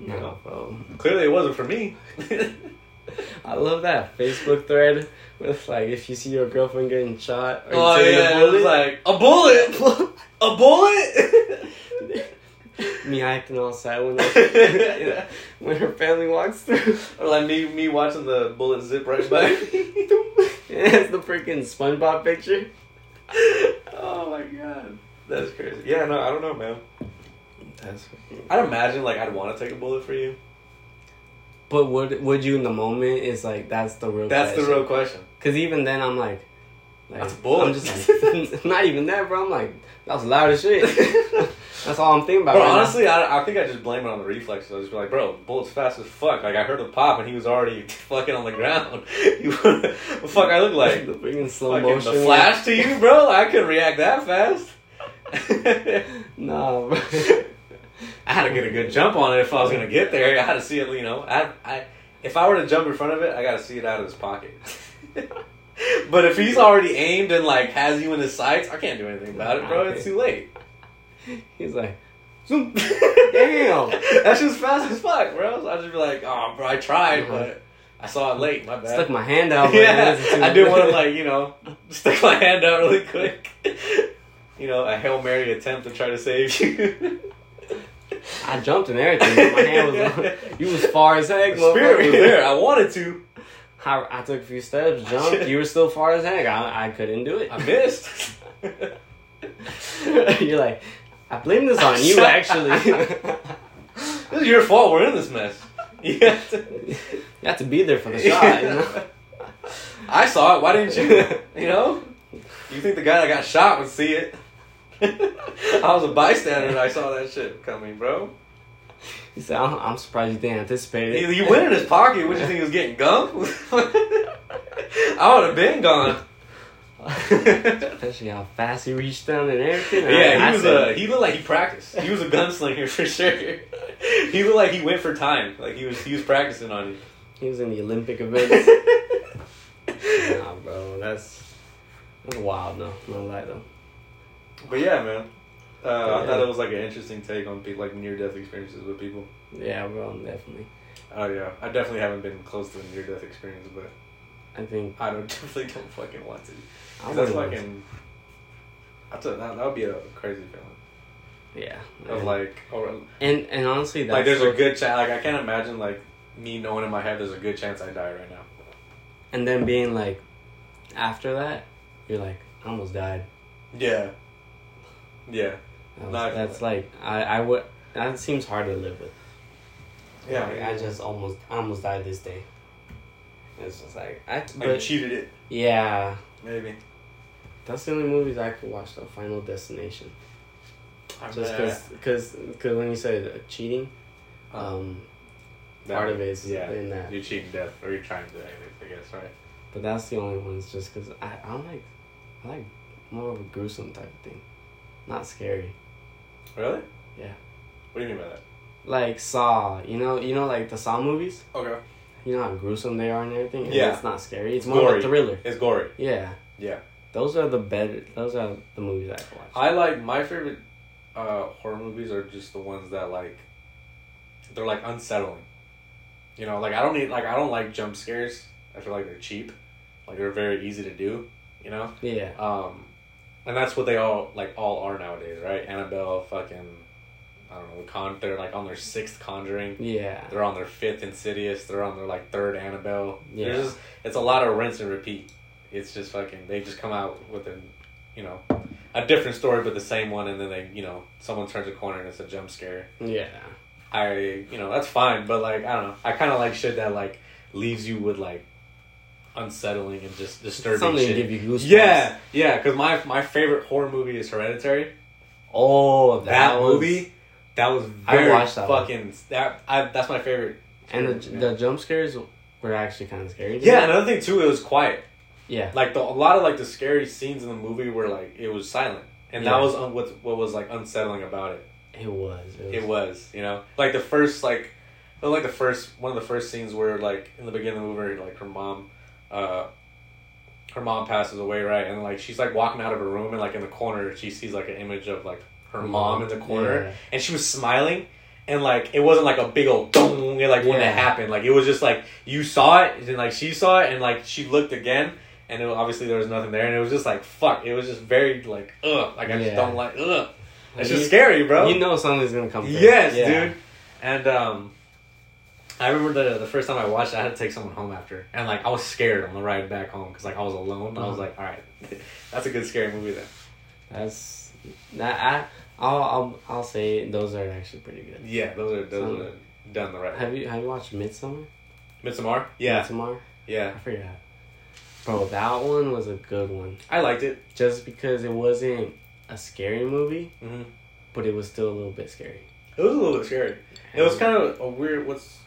No, bro. Clearly, it wasn't for me. I love that Facebook thread with like if you see your girlfriend getting shot. Or oh taking a yeah, it was like a bullet, a bullet. me acting all sad when her, when her family walks through. or like me, me watching the bullet zip right by. it's the freaking SpongeBob picture. oh my god, that's crazy. Yeah, no, I don't know, man. That's. I'd imagine like I'd want to take a bullet for you. But would would you in the moment? Is like that's the real. That's the real question. Because even then, I'm like, like That's a bullet. I'm just like, not even that, bro. I'm like, that was loud as shit. that's all I'm thinking about. Bro, right now. honestly, I, I think I just blame it on the reflexes. I just be like, bro, bullet's fast as fuck. Like I heard the pop and he was already fucking on the ground. You, what fuck I look like? the freaking slow Fucking motion. the flash to you, bro? I couldn't react that fast. Bro. I had to get a good jump on it if I was gonna get there. I had to see it, you know. I, I, if I were to jump in front of it, I gotta see it out of his pocket. but if he's already aimed and like has you in his sights, I can't do anything about it, bro. It's too late. He's like, zoom. Damn. That's just fast as fuck, bro. So I just be like, oh, bro, I tried, Uh-huh. but I saw it late. My bad. Stuck my hand out. but yeah, I did want to like you know stick my hand out really quick. You know, a hail mary attempt to try to save you. I jumped and everything. But my hand was. you was far as heck. Spirit was there. I wanted to. I, I took a few steps, jumped. You were still far as heck. I, I couldn't do it. I missed. You're like, I blame this on you, actually. this is your fault. We're in this mess. You have to- you have to be there for the shot, you know? I saw it. Why didn't you? You know? You think the guy that got shot would see it? I was a bystander and I saw that shit coming, bro. He said, I'm, I'm surprised you didn't anticipate it. You went in his pocket. What you think he was getting gum? I would have been gone. Especially how fast he reached down and everything. Yeah, I- he was a he looked like he practiced. He was a gunslinger for sure. He looked like he went for time. Like he was he was practicing on you. He was in the Olympic events. nah, bro, that's that's wild. No, no lie though. But yeah, man. Uh, I thought it was like an interesting take on like near death experiences with people. Yeah, well, definitely. Oh yeah, I definitely haven't been close to a near death experience, but I think I don't definitely don't fucking want to. I that's fucking. That's a, that, that would be a crazy feeling. Yeah, Of and, like, or, and and honestly, that's like there's a good chance. Like I can't imagine like me knowing in my head there's a good chance I die right now. and then being like, after that, you're like, I almost died. Yeah. Yeah. That was- No, that's like I I would. That seems hard to live with. Yeah. Like, I just almost I almost died this day. It's just like I. Like But cheated it. yeah, Maybe. that's the only movies I could watch. though. Final Destination. I'm Just mad. because because when you said cheating, um, That- part of it is yeah. in that. You're cheating death, or you're trying to, I guess, right? But that's the only ones just because I, I don't like, I like more of a gruesome type of thing. Not scary. Really? Yeah. What do you mean by that? Like Saw, you know, you know, like the Saw movies. Okay. You know how gruesome they are and everything. And Yeah. It's not scary. It's more of Gory. a thriller. It's gory. Yeah. Yeah. Those are the better. Those are the movies I watch. I like my favorite uh, horror movies are just the ones that like they're like unsettling. You know, like I don't need like I don't like jump scares. I feel like they're cheap. Like they're very easy to do. You know. yeah. Um, and that's what they all like all are nowadays, right? Annabelle, fucking, I don't know, con. They're like on their sixth Conjuring. Yeah. They're on their fifth Insidious. They're on their like third Annabelle. Yeah. There's just, it's a lot of rinse and repeat. It's just fucking. They just come out with a, you know, a different story but the same one, and then they, you know, someone turns a corner and it's a jump scare. Yeah. I, you know, that's fine, but like I don't know. I kind of like shit that like leaves you with like unsettling and just disturbing Something shit. to give you goosebumps. Yeah, yeah. Because my my favorite horror movie is Hereditary. Oh, that, That, was- movie, that was I watched that one. fucking. That I, that's my favorite. And the, favorite, the jump scares were actually kind of scary. yeah. me. Another thing too, it was quiet. Yeah. Like the, a lot of like the scary scenes in the movie were like it was silent, and Yeah. that was un, what what was like unsettling about it. It was. It was. It was, you know, like the first like, it like the first one of the first scenes where like in the beginning of the movie, like her mom, uh, her mom passes away, right, and like she's like walking out of her room and like in the corner she sees like an image of like her mom in the corner, yeah. and she was smiling, and like it wasn't like a big old dong, like when Yeah. it happened. Like it was just like you saw it, and like she saw it, and like she looked again, and it, obviously there was nothing there, and it was just like fuck. It was just very like ugh, like I just don't like ugh. It's just scary, bro. You know something's gonna come. Yes, Yeah. dude. And um, I remember the the first time I watched, it, I had to take someone home after, and like I was scared on the ride back home because like I was alone. I was Mhm. like, all right, that's a good scary movie then. That's that. I I'll I'll I'll say those are actually pretty good. Yeah, those are those So- are done the right. way. Have you have you watched Midsommar? Midsommar, Yeah, Midsommar, yeah. I forgot. Bro, that one was a good one. I liked it. Just because it wasn't a scary movie, hmm but it was still a little bit scary. It was a little bit scary. It was kind of a weird. What's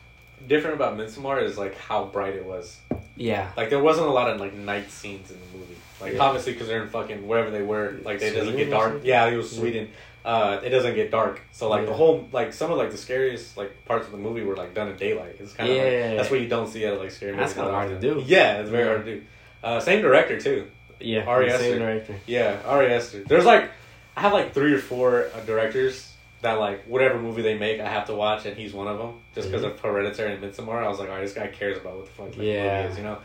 different about Midsommar is like how bright it was. Yeah. Like there wasn't a lot of like night scenes in the movie. Like Yeah. obviously because they're in fucking wherever they were. Like it doesn't get dark. something? Yeah, it was Yeah. Sweden. Uh, it doesn't get dark. So like the whole like some of like the scariest like parts of the movie were like done in daylight. It's kind of Yeah. like, that's what you don't see out of like scary That's kinda hard to do. Yeah, it's very Yeah. hard to do. Uh, same director too. Yeah. Ari the same director. Yeah, Ari Aster. There's like, I have like three or four uh, directors that like whatever movie they make, I have to watch, and he's one of them. Just because Mhm. of Hereditary and Midsommar, I was like, all right, this guy cares about what the fuck like, Yeah. movie is, you know?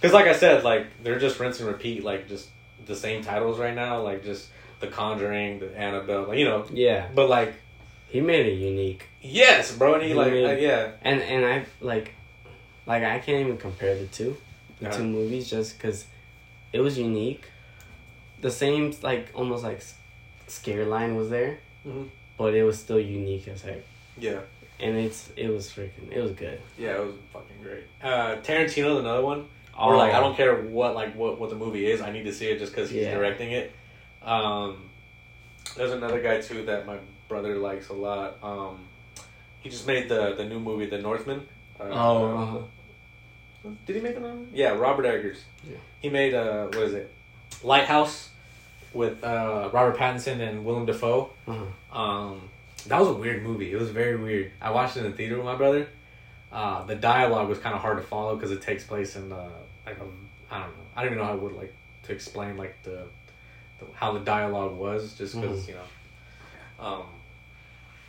Because like I said, like they're just rinse and repeat, like just the same titles right now, like just The Conjuring, The Annabelle, like, you know. Yeah. But like, He made it unique. yes, bro, and he He like, made- uh, yeah, And and I like like I can't even compare the two. The two movies just cuz it was unique. The same like almost like scare line was there, Mhm. But it was still unique as heck. yeah, And it's it was freaking it was good. yeah, it was fucking great. Uh, Tarantino's another one. Or like I don't care what like what, what the movie is. I need to see it just because he's Yeah. directing it. Um, there's another guy too that my brother likes a lot. Um, he just made the the new movie, The Northman. Uh, Oh, uh-huh. did he make another? Yeah, Robert Eggers. Yeah. He made uh what is it? Lighthouse with uh Robert Pattinson and Willem Dafoe. Uh-huh. Um, that was a weird movie. It was very weird. I watched it in the theater with my brother. Uh, the dialogue was kind of hard to follow because it takes place in uh, like a, I don't know. I don't even know how I would like to explain like the, the how the dialogue was just because Mhm. you know. Um,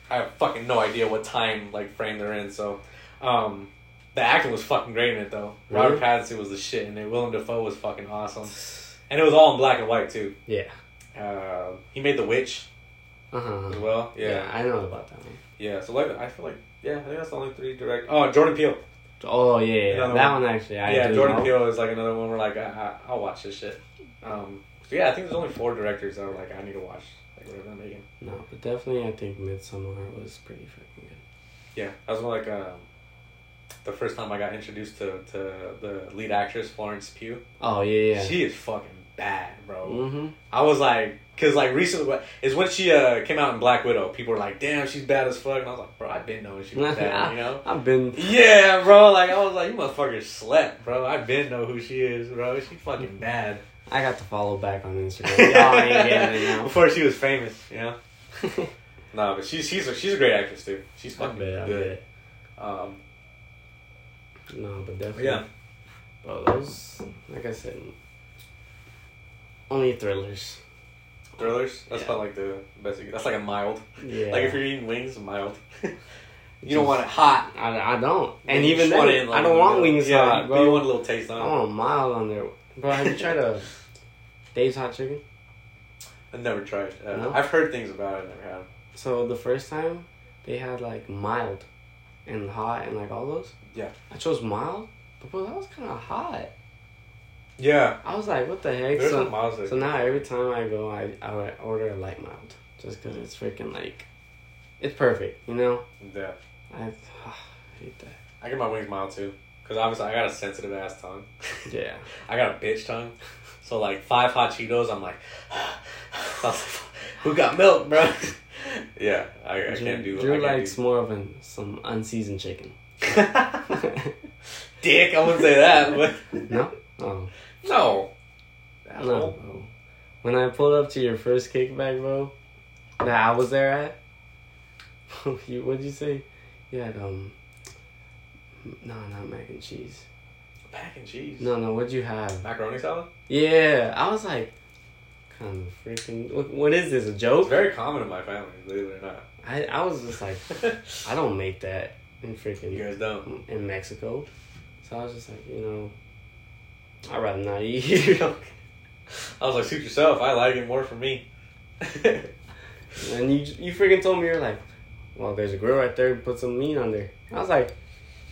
I have fucking no idea what time like frame they're in. So, um, the acting was fucking great in it though. Robert Pattinson was the shit, and Willem Dafoe was fucking awesome, and it was all in black and white too. Yeah. Uh, he made The Witch Uh-huh. as well. Yeah. I know about that one. Yeah, so like I feel like yeah, I think that's the only three direct. Oh, Jordan Peele. Oh yeah, yeah. That one. one, actually. I yeah, Jordan know. Peele is like another one where like I, I I'll watch this shit. Um, so yeah, I think there's only four directors that are like I need to watch like whatever they're making. No, but definitely, I think Midsommar was pretty fucking good. Yeah, that was like um, the first time I got introduced to to the lead actress Florence Pugh. Oh yeah, yeah. She is fucking bad, bro. mm-hmm. I was like, cause like recently is when she uh came out in Black Widow. People were like, damn, she's bad as fuck, and I was like, bro, I've been knowing she was bad, you know. I've been. Yeah, bro. Like I was like, you motherfuckers slept, bro. I been know who she is, bro. She fucking bad. I got to follow back on Instagram. Y'all ain't getting it now. Before she was famous, you know. No, but she's she's a, she's a great actress too. She's fucking bet, good. Um. No, but definitely. yeah, Bro, those, like I said, only thrillers. thrillers. That's Yeah. about like the best. you- That's like a mild. Yeah. Like if you're eating wings, mild. you don't want it hot. I, I don't. And even just then, it like, I don't want wings yeah, hot, bro. You want a little taste I on it. want a mild on there. Bro, have you tried a Dave's Hot Chicken? I've never tried. Uh, No? I've heard things about it. Never had. So the first time, they had like mild and hot and like all those. Yeah. I chose mild, but bro, that was kind of hot. Yeah, I was like, what the heck? there's So, miles. So now every time I go, I, I would order a light mild just because it's freaking like, it's perfect, you know? yeah, I, hate that. I get my wings mild too. Cause obviously I got a sensitive ass tongue. Yeah. I got a bitch tongue. So like five hot Cheetos, I'm like, who got milk, bro? yeah, I, I Drue, can't do. Drue I likes more of an, some unseasoned chicken. Dick, I wouldn't say that, but no? Oh. No. No, bro. When I pulled up to your first kickback, bro, that I was there at, you what'd you say? You had um, no, not mac and cheese. Mac and cheese. No, no, what'd you have? Macaroni salad. Yeah, I was like, kind of freaking. What, what is this? A It's joke? very common in my family, believe it or not. I I was just like, I don't make that in freaking. You guys don't. in Mexico, so I was just like, you know, I'd rather not eat. I was like, suit yourself. I like it more for me. and you you freaking told me you're like, well, there's a grill right there. Put some meat on there. I was like,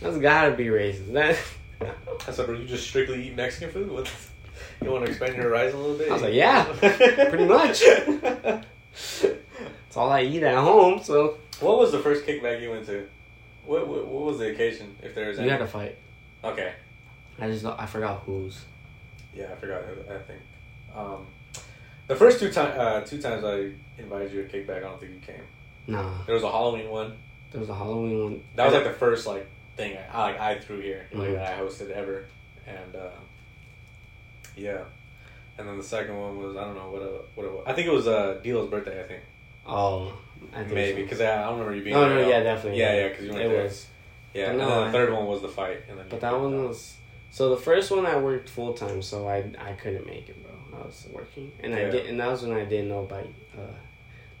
that's gotta be racist. That. I said, bro, you just strictly eat Mexican food? What? You want to expand your horizon a little bit? I was like, yeah, pretty much. It's all I eat at home, so what was the first kickback you went to? What, what what was the occasion? If there was any you any? had a fight. Okay. I just I forgot whose. Yeah, I forgot. who- I think. Um, the first two times, uh, two times I invited you to kickback, I don't think you came. Nah, There was a Halloween one. there was a Halloween one. That was like the first like thing I like I threw here, like Mhm. that I hosted ever, and uh, yeah. And then the second one was I don't know what it, what it was. I think it was uh, Dilo's birthday. I think oh, I think maybe so. because I, I don't remember you being. No, there no, yeah, definitely. Yeah, yeah, because you went it there. was. Yeah, But and then the I- third one was the fight, and then. But that one was so the first one I worked full time, so I I couldn't make it, bro. I was working, and I did, and that was when I didn't know about uh,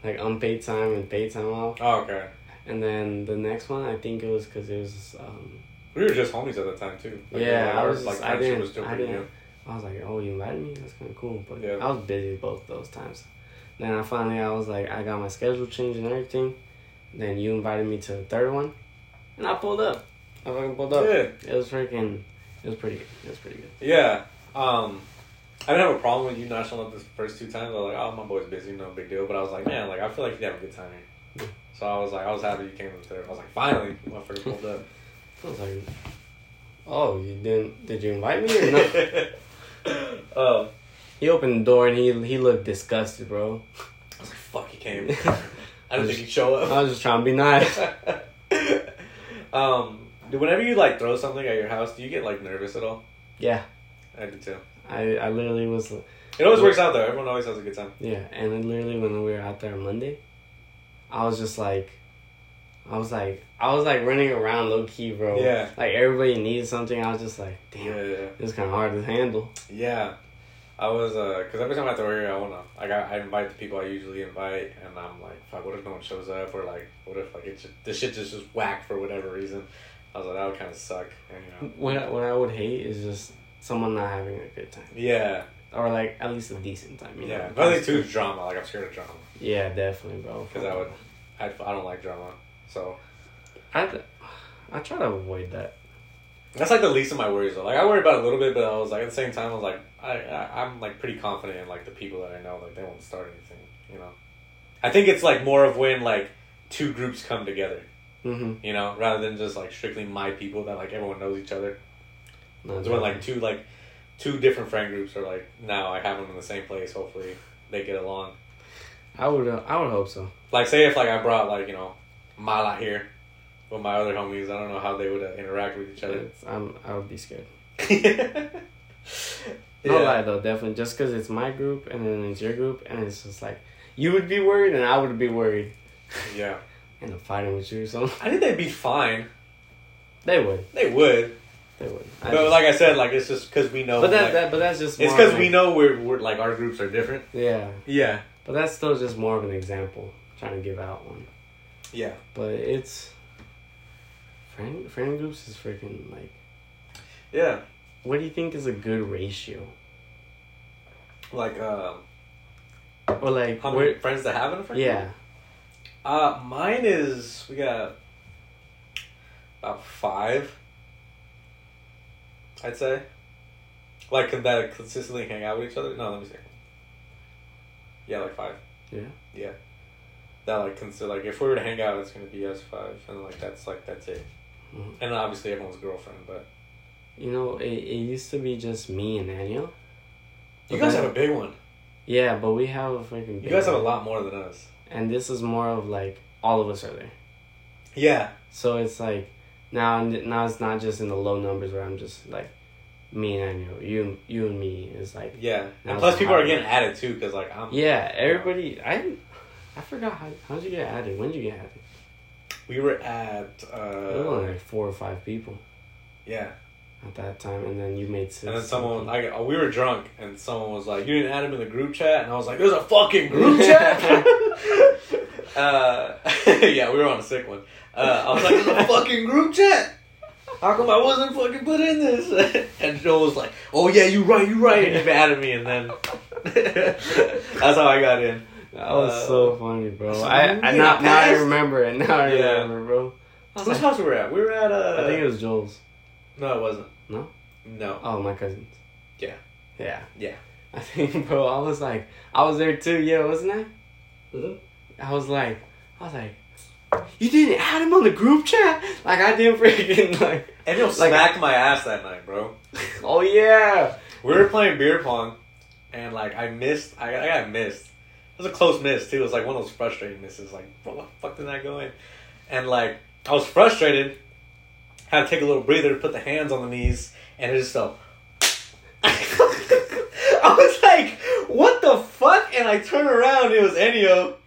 like unpaid time and paid time off. Oh, okay. And then the next one, I think it was because it was um, We were just homies at the time too. Yeah, like, I was like I didn't- was still I didn't- new. I was like, oh, you invited me? That's kind of cool. But Yeah. I was busy both those times. Then I finally, I was like, I got my schedule changed and everything. Then you invited me to the third one, and I pulled up. I fucking pulled up. Yeah. It was freaking. It was pretty good. It was pretty good. Yeah. Um, I didn't have a problem with you not showing up the first two times. I was like, oh, my boy's busy, no big deal. But I was like, man, like I feel like you'd have a good time here. So I was like, I was happy you came to the third. I was like, finally, my first pulled up. I was like, oh, you didn't? Did you invite me or not? Oh, he opened the door and he he looked disgusted, bro. I was like, fuck, he came. I didn't think he'd show up. I was just trying to be nice. um, whenever you like throw something at your house, do you get like nervous at all? Yeah, I do too. I I literally was. It always works out though. Everyone always has a good time. Yeah, and then literally when we were out there on Monday, I was just like, I was like, I was like running around low key, bro. Yeah. Like everybody needed something. I was just like, damn, Yeah, yeah, it's kind of hard to handle. yeah. I was uh, cause every time I have to work here, I wanna like I, I invite the people I usually invite, and I'm like, fuck, what if no one shows up, or like, what if like it's just, this shit just just whack for whatever reason. I was like, that would kind of suck, you know. What I, what I would hate is just someone not having a good time, Yeah, or like at least a decent time. You yeah. know? But I think too drama. Like I'm scared of drama Yeah, definitely, bro. because I would, I, I don't like drama. So I I try to avoid that. that's like the least of my worries. Though. Like I worry about it a little bit, but I was like at the same time, I was like, I, I I'm like pretty confident in like the people that I know, like they won't start anything. You know, I think it's like more of when like two groups come together. Mm-hmm. You know, rather than just like strictly my people that like everyone knows each other. No, It's when like two like two different friend groups are like now I have them in the same place. Hopefully they get along. I would uh, I would hope so. Like say if like I brought like you know Mala here with my other homies, I don't know how they would uh, interact with each other. It's, I'm I would be scared. yeah. No lie though, definitely. Just because it's my group and then it's your group, and it's just like you would be worried and I would be worried, yeah. And I'm fighting with you. or something. I think they'd be fine. they would, They would, they would. I but just- like I said, like it's just because we know. but that, like, that but that's just it's because we know we're, we're like our groups are different. Yeah, Yeah. but that's still just more of an example. Trying to give out one, Yeah. but it's friend friend groups is freaking like. Yeah. What do you think is a good ratio? Like um, Or like how many where? friends to have in a friend? Yeah, Uh, mine is we got about five. I'd say. Like that consistently hang out with each other. No, let me see. Yeah, like five. yeah. Yeah. That like consider like if we were to hang out, it's gonna be us five, and like that's like that's it. Mhm. And obviously everyone's girlfriend, but You know, it, it used to be just me and Daniel. you guys have a big one. Yeah, but we have a freaking. You guys have a lot more than us. And this is more of like all of us are there. Yeah. So it's like now now it's not just in the low numbers where I'm just like me and Daniel, you you and me is like Yeah. And plus people are getting added too, cause like I'm. yeah everybody I I forgot how how did you get added when did you get added We were at. it was only uh like four or five people Yeah. At that time, and then you made six. And then someone, I, we were drunk, and someone was like, "You didn't add him in the group chat," and I was like, "There's a fucking group chat." uh, yeah, we were on a sick one. Uh, I was like, "There's a fucking group chat." How come I wasn't fucking put in this? and Joel was like, "Oh yeah, you right, you right," and he added me, and then that's how I got in. That was Uh, so funny, bro. so I, I now, now I remember it. Now I Yeah. remember, bro. Whose like- house we were at? We were at uh. I think it was Joel's. No, it wasn't. No? No. Oh, my cousin's. Yeah. Yeah. Yeah. I think, bro. I was like, I was there too. Yeah, wasn't I? Mm-hmm. I was like, I was like, you didn't add him on the group chat. Like I didn't freaking like. And he'll Like- smacked my ass that night, bro. Oh yeah. We were playing beer pong, and like I missed. I, I got missed. It was a close miss too. It was like one of those frustrating misses. Like, what the fuck did that go in? And like I was frustrated. Had to take a little breather, put the hands on the knees, and it just felt. I was like, "What the fuck?" And I turned around. It was Ennio.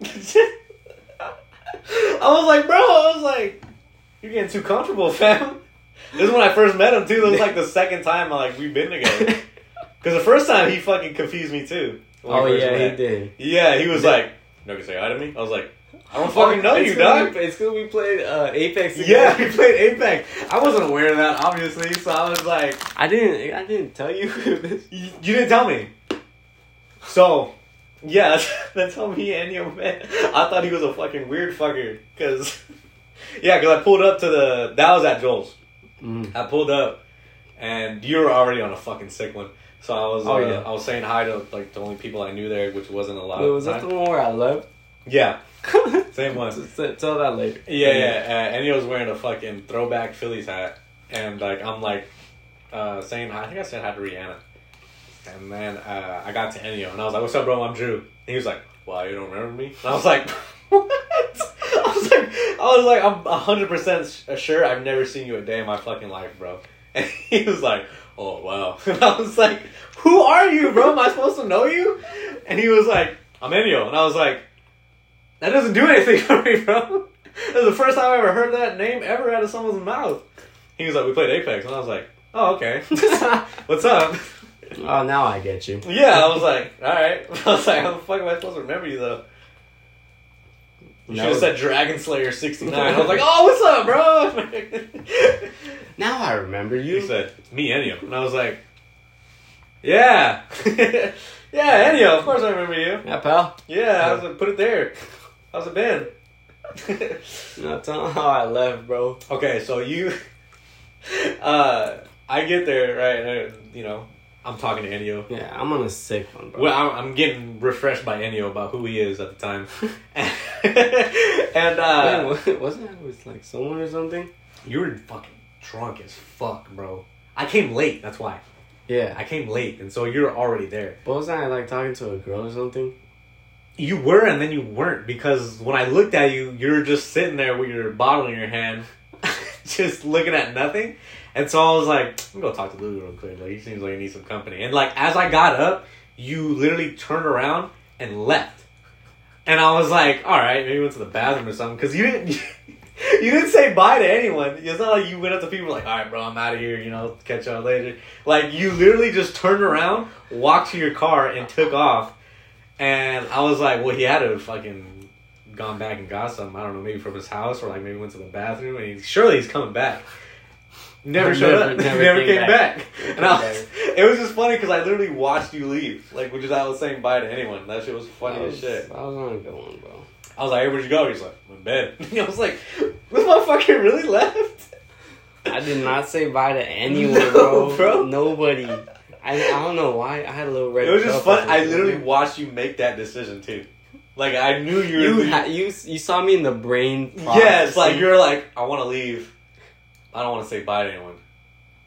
I was like, "Bro," I was like, "You're getting too comfortable, fam." This is when I first met him too. This was like the second time I like we've been together. Because the first time he fucking confused me too. Oh yeah, met. he did. Yeah, he was like, "No, can say hi to me." I was like, "I don't fucking know It's you, dog." we- It's because we played uh, Apex. Yeah, we played Apex. I wasn't aware of that, obviously, so I was like, I didn't. I didn't tell you. "You you didn't tell me." So, yeah, that's, that's how me and you met. I thought he was a fucking weird fucker, cause, yeah, cause I pulled up to the that was at Joel's. Mm. I pulled up, and you were already on a fucking sick one. So I was, Oh, uh, yeah. I was saying hi to like the only people I knew there, which wasn't a lot. Wait, was that the one where I left? Yeah, same one. Tell that later. Yeah, yeah. Uh, he was wearing a fucking throwback Phillies hat, and like I'm like uh, saying hi. I think I said hi to Rihanna, and then uh, I got to Ennio, and I was like, "What's up, bro? I'm Drue." And he was like, "Wow, you don't remember me?" And I was like, "What?" I was like, I was like, I'm hundred percent sure I've never seen you a day in my fucking life, bro. And he was like, "Oh wow," and I was like, "Who are you, bro? Am I supposed to know you?" And he was like, "I'm Ennio," and I was like. That doesn't do anything for me, bro. That was the first time I ever heard that name ever out of someone's mouth. He was like, "We played Apex," and I was like, "Oh, okay. What's up?" oh, now I get you. Yeah, I was like, "All right." I was like, "How the fuck am I supposed to remember you though?" You That should have said Dragon Slayer '69. I was like, "Oh, what's up, bro?" Now I remember you you. said, "Me, Ennio," and I was like, "Yeah, yeah, Ennio. Of course I remember you. Yeah, pal. Yeah, I was like, put it there. How's it been?" No, tell them how I left, bro. Okay, so you, uh, I get there right, and, you know, I'm talking to Ennio. Yeah, I'm on a sick one, bro. Well, I'm, I'm getting refreshed by Ennio about who he is at the time, and uh, wa- wasn't that with like someone or something? you were fucking drunk as fuck, bro. I came late. That's why Yeah. I came late, and so you're already there. But wasn't I like talking to a girl or something? You were, and then you weren't because when I looked at you, you were just sitting there with your bottle in your hand, just looking at nothing. And so I was like, I'm gonna go talk to Lulu real quick. Like he seems like he needs some company. And like as I got up, you literally turned around and left. And I was like, all right, maybe went to the bathroom or something because you didn't. You didn't say bye to anyone. It's not like you went up to people like, all right, bro, I'm out of here. You know, catch y'all later. Like you literally just turned around, walked to your car, and took off. And I was like, well, he had to have fucking gone back and got something. I don't know, maybe from his house or like maybe went to the bathroom. And he, surely he's coming back. Never showed Never- up. never Never, came came, back. back. And I was, it was just funny because I literally watched you leave. Like, which is I was saying bye to anyone. That shit was funny I as shit. I was on a good one, bro. I was like, hey, where'd you go? He's like, bed. I was like, this motherfucker really left? I did not say bye to anyone, No, bro. bro. Nobody. I, I don't know why. I had a little red. It was just fun. I literally watched you make that decision too. Like I knew you were. You, ha- you you saw me in the brain. yeah, it's like you're like, I want to leave. I don't want to say bye to anyone.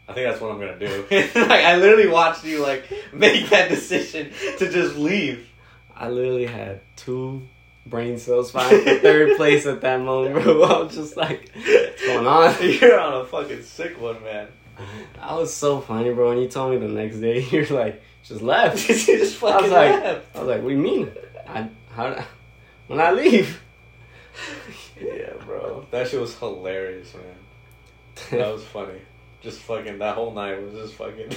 I think that's what I'm gonna do. like I literally watched you like make that decision to just leave. I literally had two brain cells fighting for third place at that moment, bro. I was just like, what's going on? You're on a fucking sick one, man. I was so funny, bro. And you told me the next day, you're like, just left. you just fucking I was like, left. I was like, what do you mean? I how when I leave? Yeah, bro. That shit was hilarious, man. That was funny. Just fucking that whole night was just fucking.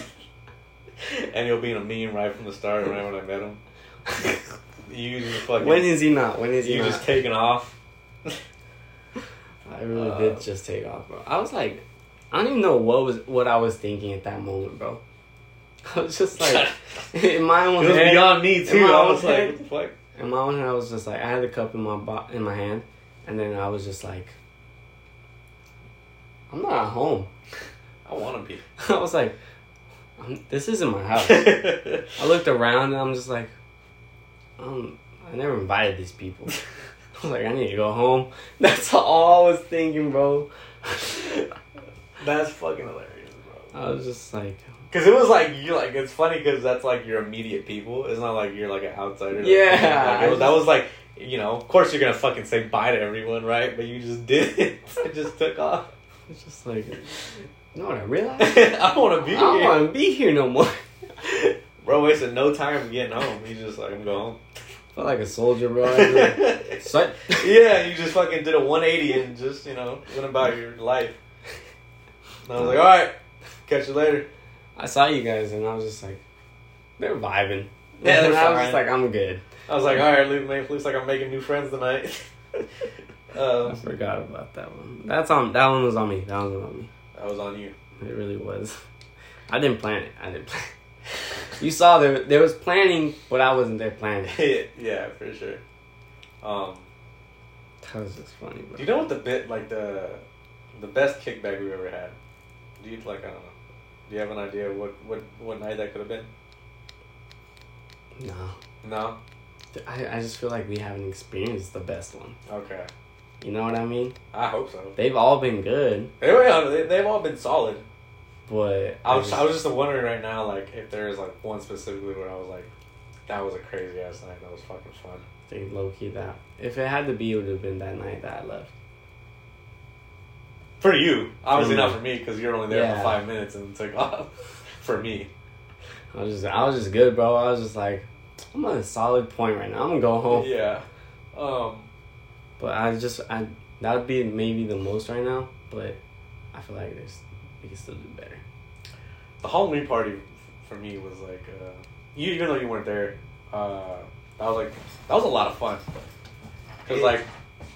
and he'll be in a meme right from the start. Right when I met him, you just fucking. When is he not? When is he you not? just taking off? I really Uh, did just take off, bro. I was like, I don't even know what was what I was thinking at that moment, bro. I was just like, in my own It was head, beyond me too. I was like, what the fuck? in my own head, I was just like, I had the cup in my bo- in my hand, and then I was just like, I'm not at home. I want to be. I was like, I'm, this isn't my house. I looked around and I'm just like, um, I never invited these people. I was like, I need to go home. That's all I was thinking, bro. That's fucking hilarious, bro. I was just like, Because it was like you like it's funny because that's like your immediate people. It's not like you're like an outsider. Yeah, like, was- that was like you know. Of course, you're gonna fucking say bye to everyone, right? But you just did it. it just took off. it's just like, you know what I realized? I want to be. I don't here, want to be here no more. bro. Wasted no time getting home. He's just like I'm going felt like a soldier, bro. Like, yeah, you just fucking did a 180 and just you know went about your life. And I was like, all right, catch you later. I saw you guys and I was just like, they're vibing. Yeah, they're and I was just like, I'm good. I was like, all right, looks looks like I'm making new friends tonight. I um, forgot about that one. That's on. That one was on me. That one was on me. that was on you. It really was. I didn't plan it. I didn't plan. You saw there. There was planning, but I wasn't there planning. yeah, for sure. Um, That was just funny, bro. do you know what the bit like the the best kickback we've ever had? Do you like I don't know? Do you have an idea what what what night that could have been? No, No. I, I just feel like we haven't experienced the best one. Okay. You know what I mean? I hope so. They've all been good, They were they they've all been solid. but I was just- I was just wondering right now like if there's like one specifically where I was like, that was a crazy ass night. That was fucking fun. think low key that if it had to be, it would have been that night that I left. For you, obviously For not for me because you're only there for five minutes and took off. for me, I was just, I was just good, bro. I was just like, I'm on a solid point right now. I'm gonna go home. yeah. Um, But I just, I that would be maybe the most right now. But I feel like there's, we can still do better. the Halloween party for me was like, uh, you even though you weren't there, uh, that was like that was a lot of fun. Cause like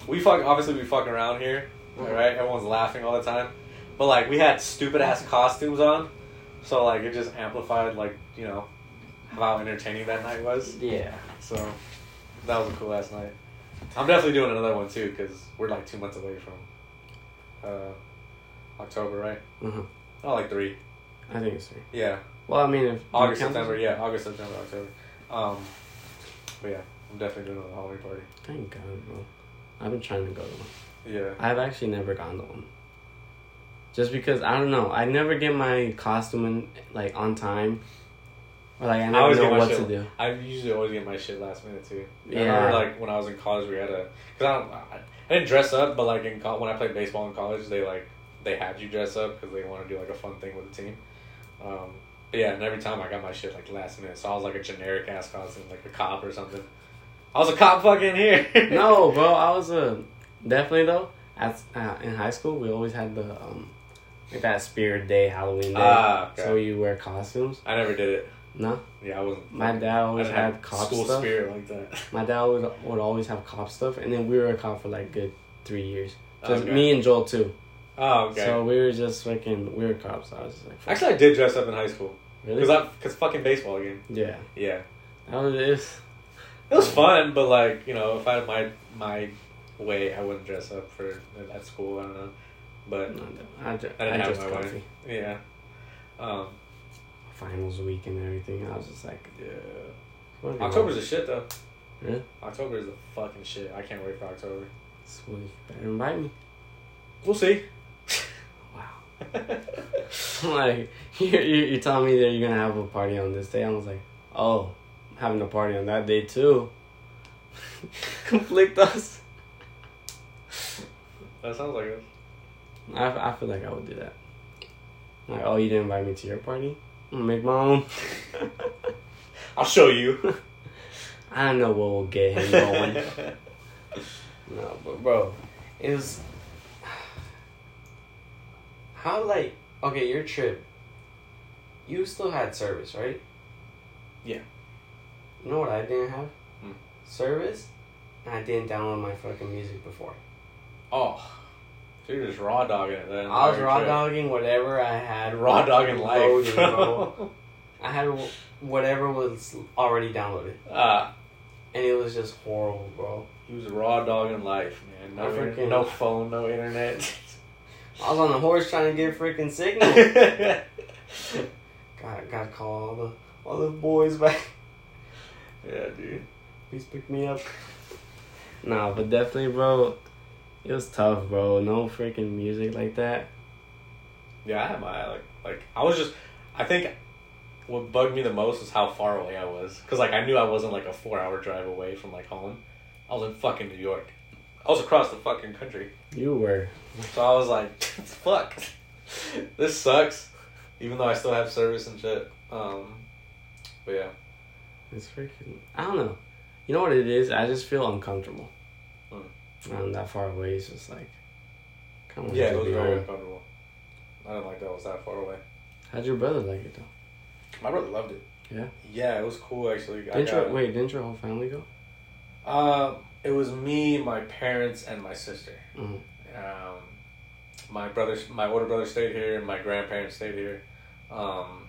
we fuck obviously we fuck around here. Right? Everyone's laughing all the time, but like we had stupid ass costumes on, so like it just amplified like you know how entertaining that night was. Yeah. So that was a cool ass night. I'm definitely doing another one too because we're like two months away from uh, October, right? Uh-huh. Oh, like three. I think it's three. Yeah, Well, I mean, if August, September. Yeah, August, September, October. Um, but yeah, I'm definitely doing another Halloween party. Thank God, bro. I've been trying to go to one. Yeah. I've actually never gone to one. Just because I don't know, I never get my costume in, like on time, or like I never always know what shit- to do. I usually always get my shit last minute too. I Yeah. remember like when I was in college, we had a because I don't I, I didn't dress up, but like in co- when I played baseball in college, they like they had you dress up because they want to do like a fun thing with the team. Um, but yeah, and every time I got my shit like last minute, so I was like a generic ass costume, like a cop or something. I was a cop fucking here. no, bro, I was a definitely though. At uh, in high school, we always had the um, like that Spirit Day, Halloween Day. Ah, okay. So you wear costumes. I never did it. No, Yeah, I wasn't. my dad always had cop school stuff. spirit like that. My dad would would always have cop stuff, and then we were a cop for like good three years. Just Okay. me and Joel too. Oh, okay. So we were just fucking we were cops. I was just like, fuck. Actually, I did dress up in high school really? because I because fucking baseball game. yeah, Yeah, that was it. Was, it was fun, but like you know, if I had my my way, I wouldn't dress up for at school. I don't know, but no, I, I I just way. yeah, um, Finals week and everything. I was just like, yeah. October's the shit though. Really? October is the fucking shit. I can't wait for October. Sweet. Better invite me. We'll see. Wow. Like, you're, you're, you're telling me that you're gonna have a party on this day. I was like, oh, I'm having a party on that day too. Conflict us. That sounds like it. I, I feel like I would do that. Like, oh, you didn't invite me to your party? I'm gonna make my own. I'll show you. I don't know what will get him going. no, but bro, it was how like Okay, your trip. You still had service, right? Yeah. You know what I didn't have? Hmm. Service, and I didn't download my fucking music before. Oh, so you're just raw dogging it then. I was raw trip. dogging whatever I had. Raw dogging life, loaded. I had whatever was already downloaded, Ah, and it was just horrible, bro. he was raw dogging life, man. No, freaking- no phone, no internet. I was on the horse trying to get freaking signal. got got call all the all the boys back. Yeah, dude. Please pick me up. Nah, but definitely, bro. It was tough, bro. No freaking music like that. Yeah, I had my like like I was just I think what bugged me the most was how far away I was because like I knew I wasn't like a four hour drive away from like home. I was in fucking New York. I was across the fucking country. You were. So I was like, fuck, this sucks. Even though I still have service and shit. Um, but yeah, It's freaking. I don't know. You know what it is? I just feel uncomfortable. I'm that far away. It's just like. Come on. yeah, it was very uncomfortable. I didn't like that I was that far away. How'd your brother like it though? My brother loved it. Yeah? Yeah, it was cool actually. Didn't your wait? Didn't your whole family go? Uh, it was me, my parents, and my sister. Mm. Um, my brothers, my older brother stayed here, and my grandparents stayed here. Um,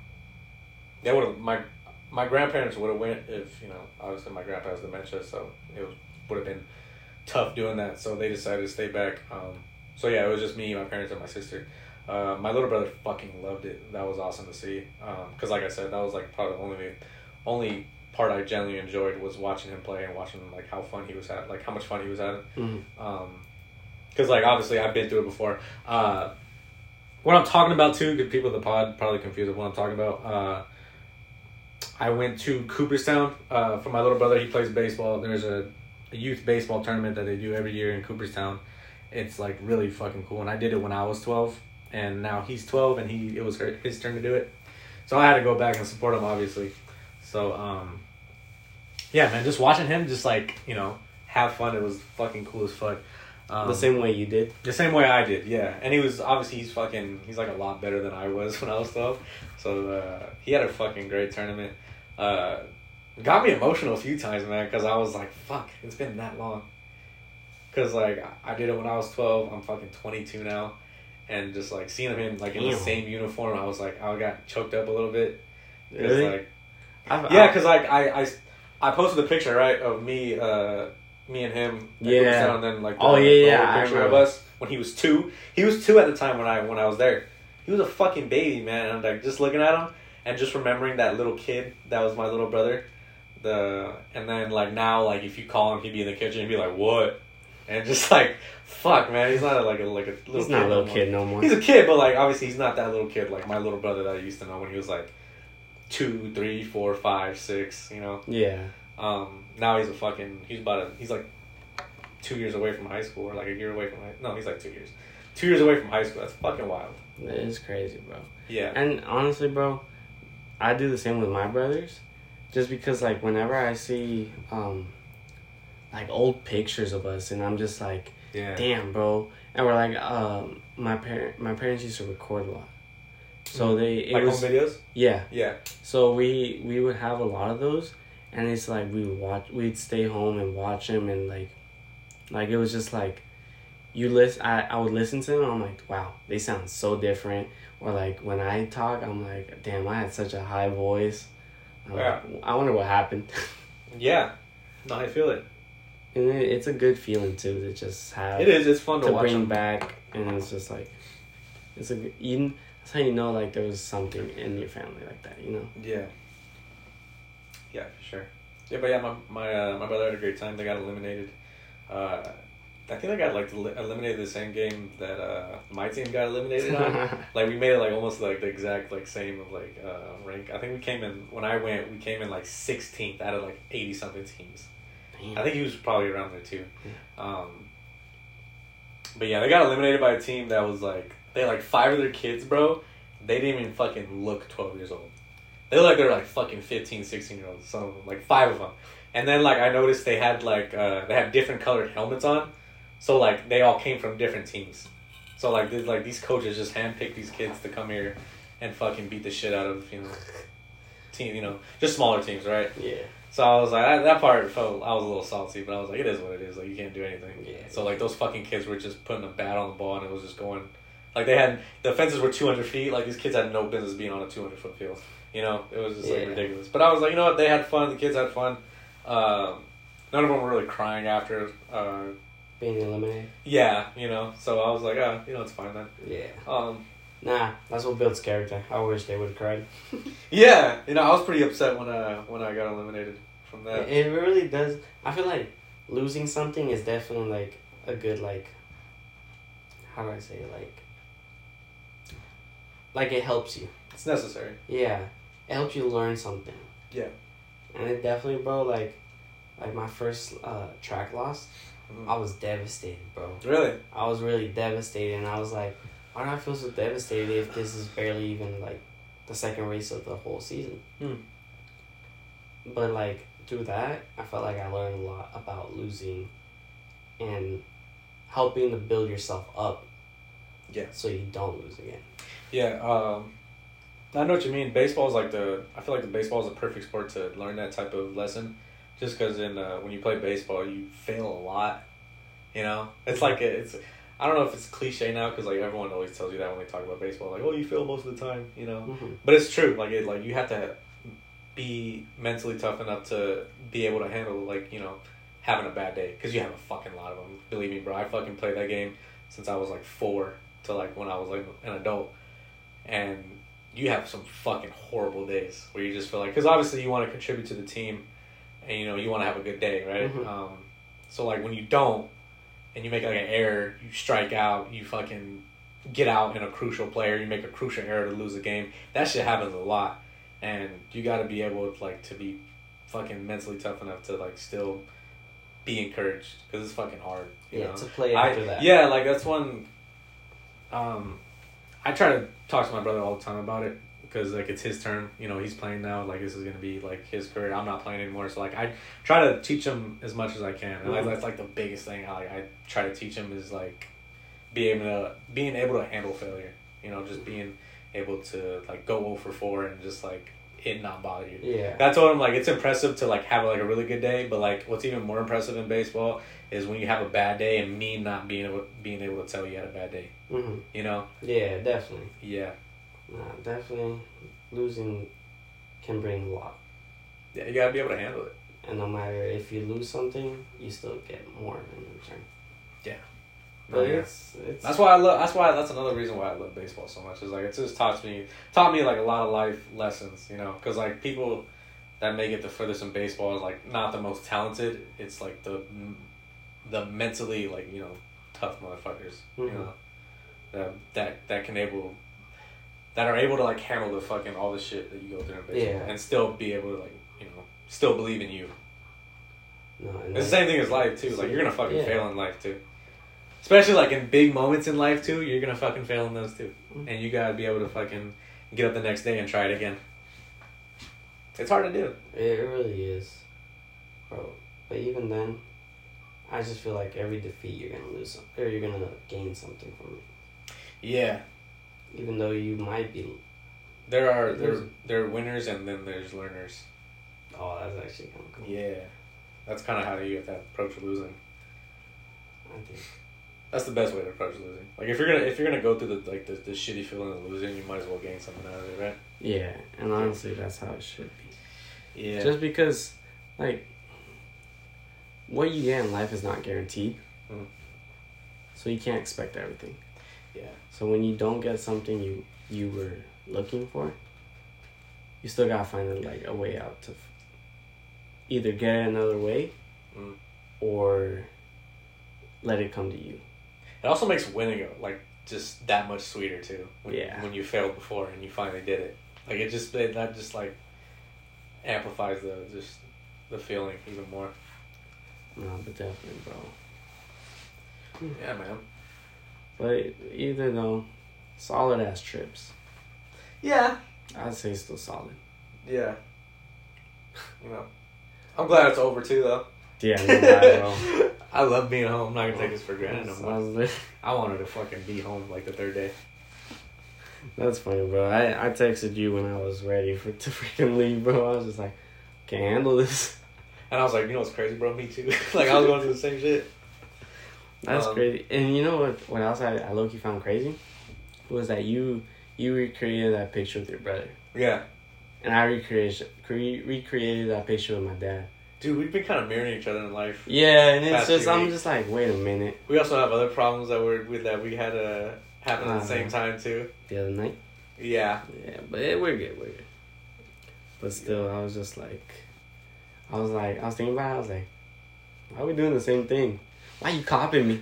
they would have my my grandparents would have went if you know obviously my grandpa has dementia, so it would have been tough doing that. So they decided to stay back. Um, so yeah, it was just me, my parents, and my sister. Uh, my little brother fucking loved it. That was awesome to see. Because like I said, that was like probably the only only part I genuinely enjoyed was watching him play and watching like how fun he was at, like how much fun he was having. Mm. Um, because like obviously I've been through it before. Uh, what I'm talking about too, because people in the pod probably confused what I'm talking about. Uh, I went to Cooperstown uh, for my little brother. He plays baseball. There's a, a youth baseball tournament that they do every year in Cooperstown. It's like really fucking cool, and I did it when I was 12, and now he's 12, and he it was her, his turn to do it. So I had to go back and support him, obviously. So um, yeah, man, just watching him just like you know have fun. It was fucking cool as fuck. Um, the same way you did. the same way I did, yeah. And he was obviously he's fucking he's like a lot better than I was when I was twelve. So uh, he had a fucking great tournament. Uh, got me emotional a few times, man, because I was like, "Fuck, it's been that long." Because like I did it when I was twelve. I'm fucking twenty two now, and just like seeing him like in the same uniform, I was like, I got choked up a little bit. Really? Like, I've, yeah, because like I, I I posted a picture right of me uh me and him at Yeah. And then like the, Oh, yeah, the yeah, picture of us when he was two. He was two at the time when I when I was there. He was a fucking baby, man. And like just looking at him and just remembering that little kid that was my little brother. The and then like now like if you call him, he'd be in the kitchen. He'd be like, "What?" And just like, fuck, man. He's not like a like a little. he's kid not a no little more. kid no more. He's a kid, but like obviously he's not that little kid like my little brother that I used to know when he was like two, three, four, five, six. You know. yeah. Um, now he's a fucking. He's about a. He's like two years away from high school, or like a year away from high. No, he's like two years. Two years away from high school. That's fucking wild. That is crazy, bro. Yeah. And honestly, bro, I do the same with my brothers. Just because, like, whenever I see, um, like, old pictures of us, and I'm just like, Yeah. damn, bro. And we're like, um, my parent, my parents used to record a lot. So they, it Like was, home videos. yeah. Yeah. So we we would have a lot of those, and it's like we would watch. We'd stay home and watch them, and like, like it was just like, you list, I I would listen to them. I'm like, wow, they sound so different. Or like when I talk, I'm like, damn, I had such a high voice. Yeah. I wonder what happened. Yeah. No, I feel it. and it, it's a good feeling too to just have It is. It's fun to, to bring them. back, and it's just like, it's a good- you. That's how you know like there was something in your family like that. You know. Yeah. Yeah, for sure. Yeah, but yeah, my my uh, my brother had a great time. They got eliminated. Uh, I think they got like li- eliminated the same game that uh, my team got eliminated on. like we made it like almost like the exact like same of like uh, rank. I think we came in when I went. We came in like sixteenth out of like eighty something teams. Damn. I think he was probably around there too. Um, but yeah, they got eliminated by a team that was like they had like five of their kids, bro. They didn't even fucking look twelve years old. They look like they're like fucking 15, 16 year olds. Some of them, like five of them. And then like I noticed they had like uh, they had different colored helmets on, so like they all came from different teams. So like, there's, like these coaches just handpicked these kids to come here and fucking beat the shit out of you know, team. You know, just smaller teams, right? Yeah. So I was like, that, that part felt I was a little salty, but I was like, it is what it is. Like you can't do anything. Yeah. So like those fucking kids were just putting a bat on the ball and it was just going, like they had the fences were two hundred feet. Like these kids had no business being on a two hundred foot field. You know, it was just like ridiculous. But I was like, you know what? They had fun. The kids had fun. Um, none of them were really crying after. Uh, Being eliminated. yeah, you know. So I was like, ah, you know, it's fine then. Yeah. Um, Nah, that's what builds character. I wish they would have cried. yeah, you know, I was pretty upset when uh when I got eliminated from that. It really does. I feel like losing something is definitely like a good like. How do I say it? like? Like it helps you. It's necessary. Yeah, it helps you learn something. Yeah. And it definitely, bro. Like, like my first uh, track loss. I was devastated, bro. Really? I was really devastated, and I was like, why do I feel so devastated if this is barely even like the second race of the whole season? Hmm. But like through that, I felt like I learned a lot about losing, and helping to build yourself up. Yeah. So you don't lose again. Yeah, um, I know what you mean. Baseball is like the. I feel like the baseball is a perfect sport to learn that type of lesson, just because in uh, when you play baseball, you fail a lot. You know, it's like it's. I don't know if it's cliche now because like everyone always tells you that when they talk about baseball, like oh you fail most of the time, you know. Mm-hmm. But it's true. Like it, like you have to be mentally tough enough to be able to handle like you know having a bad day because you have a fucking lot of them. Believe me, bro. I fucking played that game since I was like four to like when I was like an adult, and you have some fucking horrible days where you just feel like because obviously you want to contribute to the team, and you know you want to have a good day, right? Mhm. Um, so like when you don't, and you make like an error, you strike out, you fucking get out in a crucial player, you make a crucial error to lose a game. That shit happens a lot, and you got to be able to, like to be fucking mentally tough enough to like still be encouraged because it's fucking hard. You Yeah, know? to play I- after that. Yeah, like that's one. Um, I try to talk to my brother all the time about it because like it's his turn. You know, he's playing now. Like this is gonna be like his career. I'm not playing anymore. So like I try to teach him as much as I can, and like, Mhm. that's like the biggest thing. I I try to teach him is like being able to being able to handle failure. You know, just being able to like go 0 for four and just like it not bother you. Yeah. That's what I'm like. It's impressive to like have like a really good day, but like what's even more impressive in baseball is when you have a bad day and me not being able being able to tell you had a bad day. Mm-hmm. You know? Yeah, definitely. Yeah. Nah, definitely losing can bring a lot. Yeah, you gotta be able to handle it. And no matter if you lose something, you still get more in return. Yeah. But Yeah. it's it's That's why I love. That's why. That's another reason why I love baseball so much. Is like it just taught me taught me like a lot of life lessons. You know, because like people that make it the furthest in baseball is like not the most talented. It's like the the mentally like you know tough motherfuckers. You Mhm. know that that that can able that are able to like handle the fucking all the shit that you go through in baseball Yeah. and still be able to like you know still believe in you. no, and It's the same thing as life too. Like you're gonna fucking Yeah. fail in life too. Especially like in big moments in life too, you're gonna fucking fail in those too. Mhm. And you gotta be able to fucking get up the next day and try it again. It's hard to do. It really is, bro. But even then, I just feel like every defeat you're gonna lose, or you're gonna gain something from it. Yeah. Even though you might be, There are there there are winners and then there's learners. oh, that's actually kind of cool. Yeah. That's kind of how you have to approach losing. I think. That's the best way to approach losing. Like if you're gonna if you're gonna go through the like the, the shitty feeling of losing, you might as well gain something out of it, right? Yeah, and honestly, that's how it should be. Yeah. Just because, like, what you get in life is not guaranteed. Mm. So you can't expect everything. yeah. So when you don't get something you you were looking for, you still gotta find like a way out to f- either get it another way, Mm. or let it come to you. It also makes winning like just that much sweeter too. When, Yeah. When you failed before and you finally did it, like it just it, that just like amplifies the just the feeling even more. No, but definitely, bro. Yeah, man. But either though, solid ass trips. Yeah. I'd say still solid. Yeah. You know, I'm glad it's over too, though. Yeah. I love being home. I'm not gonna take this for granted no more. I wanted to fucking be home like the third day. That's funny, bro. I, I texted you when I was ready for to freaking leave, bro. I was just like, can't handle this. And I was like, you know what's crazy, bro? Me too. like I was going through the same shit. That's Um, crazy. And you know what? What else I, I low key found crazy was that you you recreated that picture with your brother, Yeah. and I recreated cre- recreated that picture with my dad. Dude, we've been kind of mirroring each other in life. Yeah, and it's just I'm weeks. just like, wait a minute. We also have other problems that were with that we had uh, happen at the Uh-huh. same time too. The other night. Yeah. Yeah, but it, we're good. We're good. But still, I was just like, I was like, I was thinking about it. I was like, why are we doing the same thing? Why you copying me?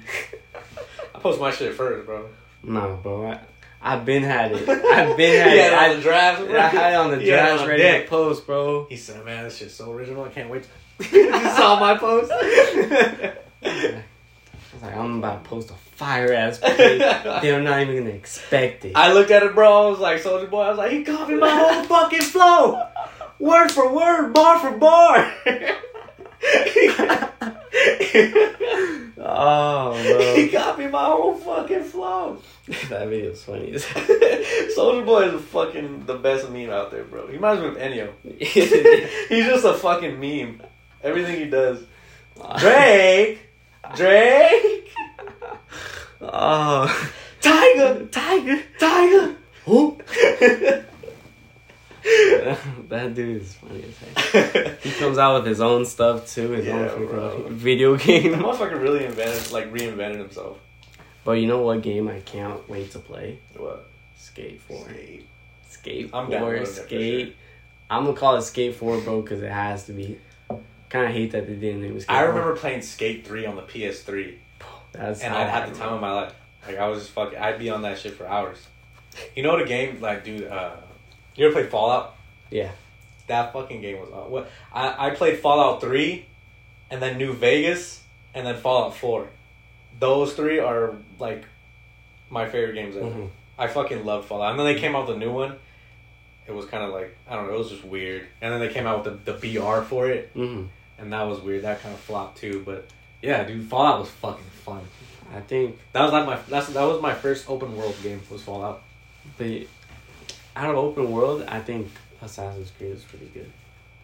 I post my shit first, bro. no, bro. I, I've been had it. I've been had yeah, it. on I, the draft. I had it on the draft on ready deck. to post, bro. He said, "Man, this shit's so original. I can't wait." To... you saw my post. I was like, I'm about to post a fire ass. They're not even gonna expect it. I looked at it, bro. I was like, "Soulja Boy." I was like, "He copied my whole fucking flow, word for word, bar for bar." Oh, he bro. copied my whole fucking flow. that video's funny Soulja Boy is fucking the best meme out there, bro. He reminds me of hell. He's just a fucking meme. Everything he does. Drake, Drake, oh. Tyga, Tyga. Tyga. Who? that dude is funny as heck. He comes out with his own stuff too, his Yeah, own bro. video The game. motherfucker really invented, like reinvented himself. But you know what game I can't wait to play? What? Skate 4. Skate. Skate I'm 4, it for Skate. I'm gonna call it Skate 4, bro, because it has to be. Kind of hate that they didn't name it I 4. remember playing Skate 3 on the PS3, That's and I'd I have the time of my life. Like, I was just fucking, I'd be on that shit for hours. You know what a game, like, dude, uh, you ever play Fallout? Yeah. That fucking game was, uh, what, I, I played Fallout 3, and then New Vegas, and then Fallout 4. Those three are, like, my favorite games ever. Mhm. I fucking love Fallout. And then they came out with a new one. It was kind of like I don't know. It was just weird. And then they came out with the, the BR for it, Mhm. and that was weird. That kind of flopped too. But yeah, dude, Fallout was fucking fun. I think That was like my that's that was my first open world game was Fallout. the out of open world, I think Assassin's Creed is pretty good.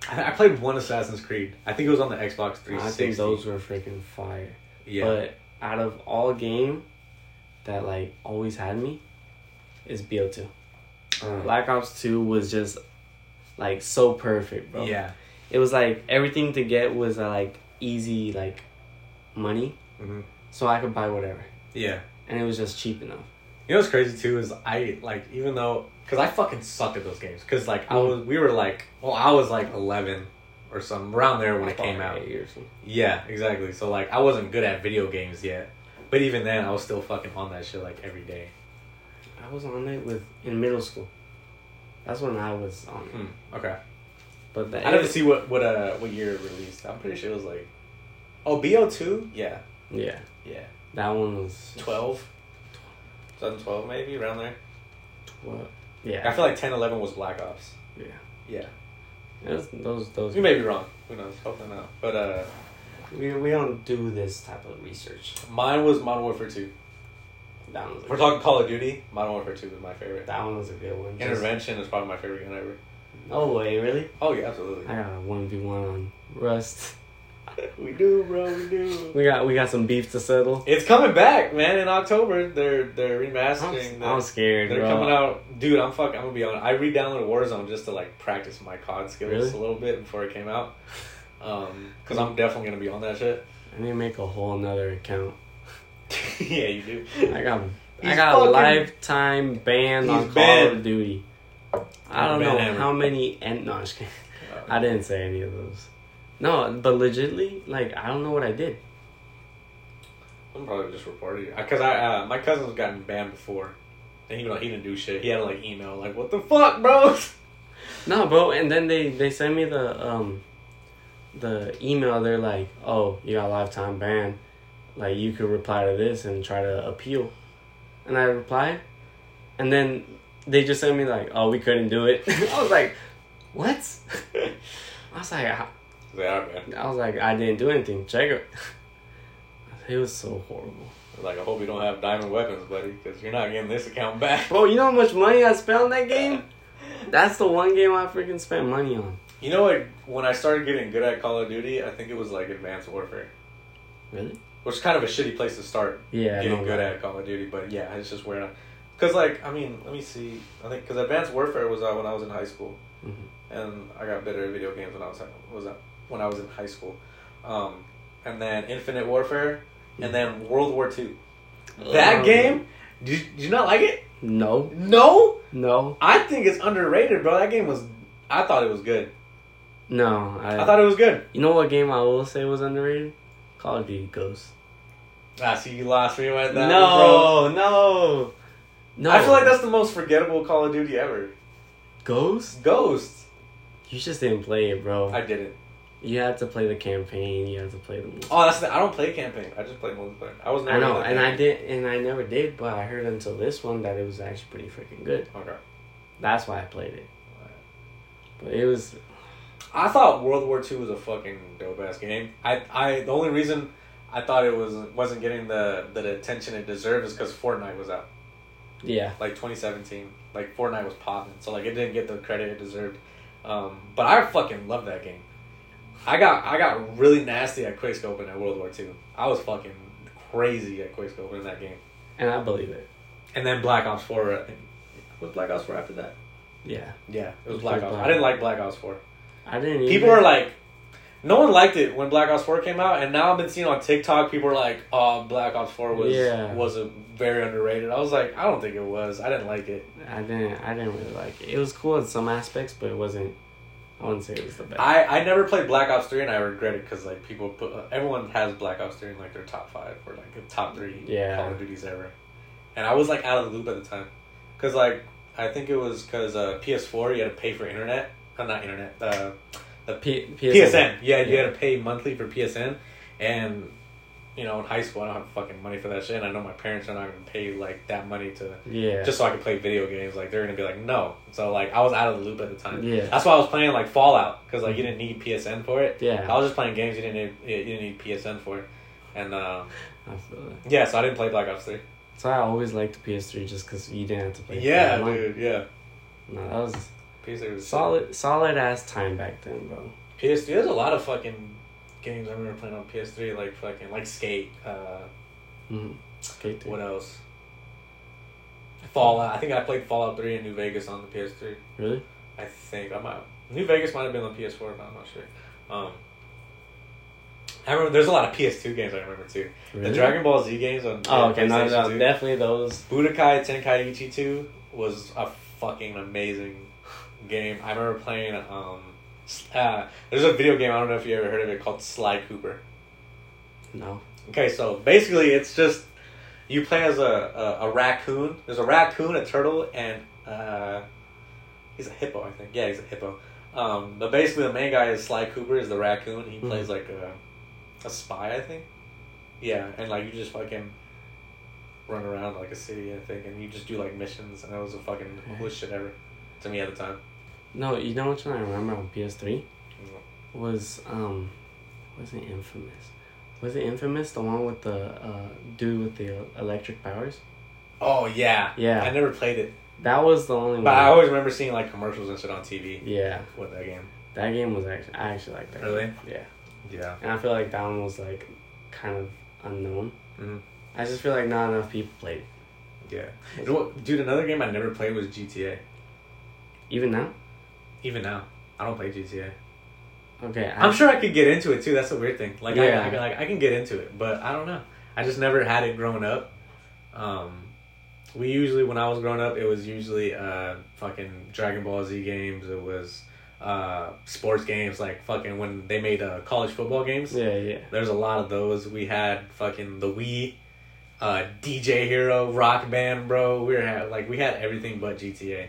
I, I played one Assassin's Creed. I think it was on the Xbox 360. I think those were freaking fire. yeah. But out of all game that like always had me is BO2. Uh, Black Ops 2 was just like so perfect, bro. yeah. It was like everything to get was uh, like easy like money, hmm so I could buy whatever, Yeah. and it was just cheap enough. You know what's crazy too is I like even though because I fucking sucked at those games because like I was we were like well I was like eleven or something around there when it came out. Eight something. Yeah, exactly. So like I wasn't good at video games yet, but even then I was still fucking on that shit like every day. I was on it with in middle school. That's when I was on it. Hmm. Okay. But the I didn't see what what uh what year it released. I'm pretty sure it was like oh Bo two yeah Yeah, yeah that one was twelve. 2012 maybe around there. What? Yeah, I feel like 10, 11 was Black Ops. yeah. Yeah, It those those. you may be wrong. Who knows? Hopefully not. But uh, We we don't do this type of research. mine was Modern Warfare two. That one was. If A, we're talking Call of Duty. Modern Warfare two was my favorite. that one was a good one. Just- Intervention is probably my favorite gun ever. No way, really. Oh yeah, absolutely. I got a one v one on Rust. we do, bro. We do. We got we got some beef to settle. It's coming back, man. In October, they're they're I'm, remastering. the- I'm scared, they're bro. coming out, dude. I'm fucking. I'm gonna be on. I re-downloaded Warzone just to like practice my COD skills Really? a little bit before it came out. Um, because I'm definitely gonna be on that shit. I need to make a whole another account. yeah, you do. I got I got fucking- lifetime ban on Call banned. of Duty. I don't know how many and no, I'm kidding. I didn't say any of those. No, but legitly, like I don't know what I did. I'm probably just reporting you because I uh, my cousin's gotten banned before, and he he didn't do shit. He had like email like, "What the fuck, bro?" No, bro, and then they they send me the um the email. They're like, "Oh, you got a lifetime ban. Like you could reply to this and try to appeal." And I replied, and then they just sent me like, "Oh, we couldn't do it." I was like, "What?" I was like, Man. I was like, I didn't do anything. Check it. It was so horrible. Like, I hope you don't have diamond weapons, buddy, because you're not getting this account back. Bro, you know how much money I spent on that game? That's the one game I freaking spent money on. You know what? When I started getting good at Call of Duty, I think it was like Advanced Warfare, Really? which is kind of a shitty place to start Yeah. Getting good at Call of Duty. But yeah, it's just where, because like I mean, let me see. I think because Advanced Warfare was out when I was in high school, Mhm. and I got better at video games when I was was out when I was in high school, um, and then Infinite Warfare, and then World War Two. That Um, game, did you, did you not like it? No. No, No. I think it's underrated, bro. That game was. I thought it was good. No. I, I thought it was good. You know what game I will say was underrated? Call of Duty Ghosts. Ah, see, you lost me with that. no, no, no. I feel like that's the most forgettable Call of Duty ever. Ghost. Ghost. You just didn't play it, bro. I didn't. You had to play the campaign. You had to play the. Multiplayer. Oh, that's the, I don't play campaign. I just play multiplayer. I was never. I know, and I did, and I never did, but I heard until this one that it was actually pretty freaking good. Okay. That's why I played it. But it was I thought World War Two was a fucking dope ass game. I, I the only reason I thought it was wasn't getting the the attention it deserved is because Fortnite was out, yeah. like 2017. Like Fortnite was popping, so like it didn't get the credit it deserved. Um, but I fucking love that game. I got I got really nasty at quickscoping at World War Two. I was fucking crazy at quickscoping in that game. And I believe it. And then Black Ops Four, I think. Was Black Ops Four after that? Yeah. Yeah, it was It Black was Ops. Black I didn't like Black Ops Four. I didn't. People either. are like, no one liked it when Black Ops Four came out, and now I've been seeing on TikTok people are like, "Oh, Black Ops Four was Yeah. was a very underrated." I was like, I don't think it was. I didn't like it. I didn't. I didn't really like it. It was cool in some aspects, but it wasn't. I wouldn't say it was the best. I I never played Black Ops Three, and I regret it because like people put uh, everyone has Black Ops Three in like their top five or like the top three Yeah. Call of Duties ever, and I was like out of the loop at the time, because like I think it was because uh, PS4 you had to pay for internet, uh, not internet, uh, the P- PSN. Yeah, you Yeah. had to pay monthly for PSN, and you know in high school I don't have fucking money for that shit. And I know my parents are not gonna pay like that money to Yeah. just so I could play video games. Like they're gonna be like no. So like I was out of the loop at the time. Yeah. That's why I was playing like Fallout because like you didn't need PSN for it. Yeah. I was just playing games you didn't need, you didn't need PSN for, it. and uh, I feel that. yeah, so I didn't play Black Ops Three. So I always liked the PS3 just because you didn't have to play. Yeah, dude. Yeah, No, that was PS3 was solid, solid ass time back then, bro. PS3. There's a lot of fucking games I remember playing on PS3, like fucking like Skate. Uh, Mm-hmm. Skate. What else? Fallout. I think I played Fallout Three in New Vegas on the PS3. Really? I think I might. New Vegas might have been on PS4, but I'm not sure. Um, I remember there's a lot of PS2 games I remember too. Really? The Dragon Ball Z games on Oh, okay. No, no, 2. definitely those. Budokai Tenkaichi 2 was a fucking amazing game. I remember playing. Um, uh, there's a video game I don't know if you ever heard of it called Sly Cooper. No. Okay, so basically it's just you play as a, a, a raccoon. There's a raccoon, a turtle, and uh, he's a hippo, I think. Yeah, he's a hippo. Um, but basically the main guy is Sly Cooper, is the raccoon. He Mhm. plays like a, a spy, I think. Yeah, and like you just fucking run around like a city, I think, and you just do like missions, and that was the fucking coolest shit ever to me at the time. No, you know which one I remember on PS3 was um, was it Infamous? Was it Infamous the one with the uh dude with the electric powers? Oh yeah, Yeah. I never played it, That was the only but one. I always remember seeing like commercials and shit on TV yeah, with that game. that game was actually I actually like that. Really? game. Yeah, Yeah. and I feel like that one was like kind of unknown. Mhm. I just feel like not enough people played it. Yeah. You know what, dude, another game I never played was GTA. Even now. Even now, I don't play GTA. Okay. I, I'm sure I could get into it too. That's the weird thing. Like, Yeah. I, I, like I can get into it, but I don't know. I just never had it growing up. Um, we usually, when I was growing up, it was usually uh, fucking Dragon Ball Z games. It was uh, sports games, like fucking when they made uh, college football games. Yeah, yeah. There's a lot of those. We had fucking the Wii, uh, DJ Hero, Rock Band, bro. We were had, like we had everything but GTA.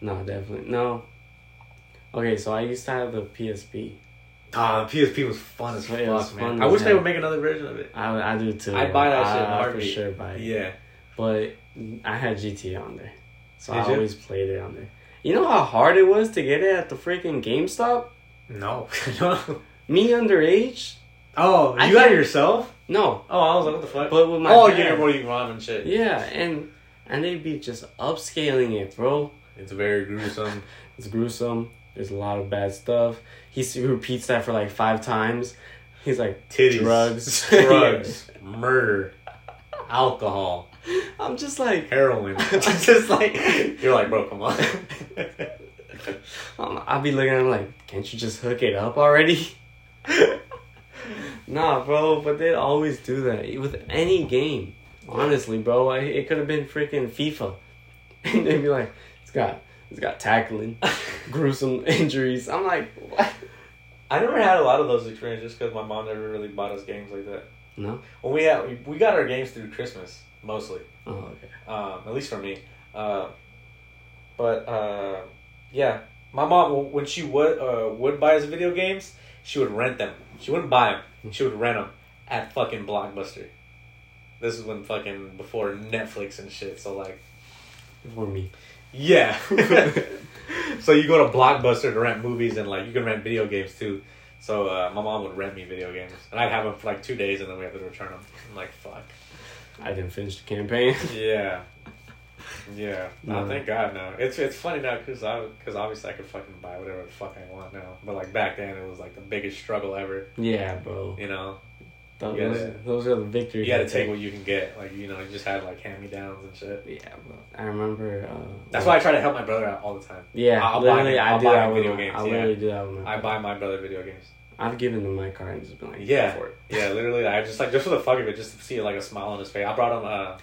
No, definitely no. Okay, so I used to have the PSP. Ah, the PSP was fun as fuck, man. I wish they would make another version of it. I I do too. I'd buy that shit in a I for sure buy it. Yeah. But I had GTA on there, so Did I you? always played it on there. You know how hard it was to get it at the freaking GameStop? No. no. Me underage? Oh, I you got it yourself? No, Oh, I was like, what the fuck? but with my oh, dad. yeah, what you and shit? Yeah, and and they'd be just upscaling it, bro. It's very gruesome. It's gruesome. There's a lot of bad stuff. He repeats that for like five times. He's like Titties, drugs, drugs, murder, alcohol, I'm just like, heroin. I'm just like you're like, bro, come on. um, I'll be looking at him like, can't you just hook it up already? nah, bro. But they'd always do that with any game. Honestly, bro, I, it could have been freaking FIFA, and they'd be like, got it's got tackling, gruesome injuries. I'm like, what? I never had a lot of those experiences because my mom never really bought us games like that. No. When we had, we, we got our games through Christmas mostly. Oh, okay. um, at least for me. Uh, but uh, yeah, my mom when she would uh, would buy us video games, she would rent them. She wouldn't buy them. She would rent them at fucking Blockbuster. This is when fucking before Netflix and shit. So like, For me. Yeah. so you go to Blockbuster to rent movies and like you can rent video games too. So uh, my mom would rent me video games and I'd have them for like two days and then we have to return them. I'm like fuck. I didn't finish the campaign. Yeah. Yeah. No, thank God, no. It's it's funny now because I because obviously I could fucking buy whatever the fuck I want now. But like back then, it was like the biggest struggle ever. yeah, bro. You know, Those, gotta- those are the victories. you got to take what you can get. Like you know, you just had like hand me downs and shit. Yeah. I remember. Uh, That's why I try to help my brother out all the time. Yeah, I'll buy literally, I I'll do buy that video my- games, I yeah. literally do that with. I buy my brother video games. I've given him my card and just been like, Yeah. for it. Yeah, literally, I just like just for the fuck of it, just to see like a smile on his face. I brought him. uh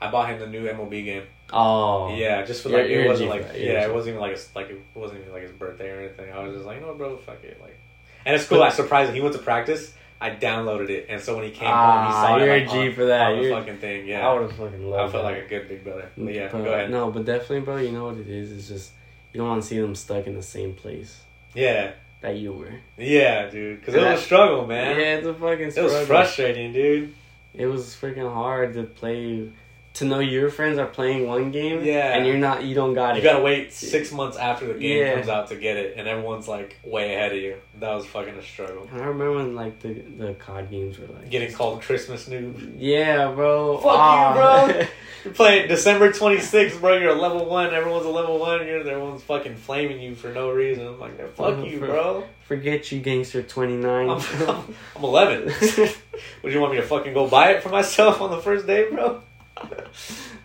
I bought him the new MLB game. Oh. Yeah, just for like you're it wasn't like yeah, it wasn't even like a, like it wasn't even like his birthday or anything. I was just like, what, bro, fuck it, like. And it's cool. I surprised him. He went to practice. I downloaded it, and so when he came home, he Ah, saw you're it like, G on, for that. on the fucking thing. yeah. I would have fucking loved. I, felt that. like a good big brother. But yeah, But, go ahead. No, but definitely, bro. You know what it is? It's just you don't want to see them stuck in the same place Yeah, that you were. yeah, dude. Because it was a struggle, man. Yeah, it's a fucking. it was frustrating, dude. It was freaking hard to play. To know your friends are playing one game, Yeah. and you're not. You don't got You it. You gotta wait six months after the game Yeah. comes out to get it, and everyone's like way ahead of you. That was fucking a struggle. And I remember when like the the COD games were like Getting called Christmas noob. Yeah, bro. Fuck you, Ah. bro. You're playing December 26th, bro. You're a level one. Everyone's a level one. You're everyone's fucking flaming you for no reason. I'm like, fuck you, bro. Forget you, gangster twenty nine. I'm, I'm, I'm 11. Would you want me to fucking go buy it for myself on the first day, bro?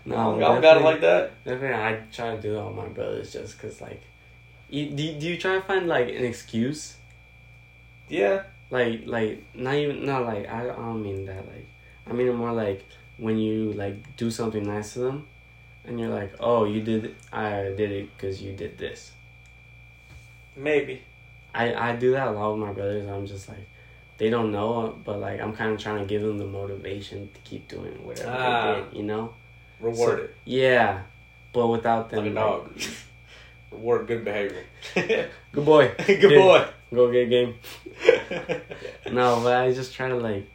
No, I don't, I don't got it like that. Definitely, I try to do that with my brothers just cause like, you, do do you try to find like an excuse? Yeah. Like like not even not like I, I don't mean that like I mean it more like when you like do something nice to them, and you're like, oh, you did I did it because you did this. Maybe. I I do that a lot with my brothers. I'm just like, they don't know, but like I'm kind of trying to give them the motivation to keep doing whatever Ah. they did. You know? Reward So- it. Yeah, but without them. Like a dog. Reward good behavior. Good boy. good boy. Go get a game. No, but I just try to like,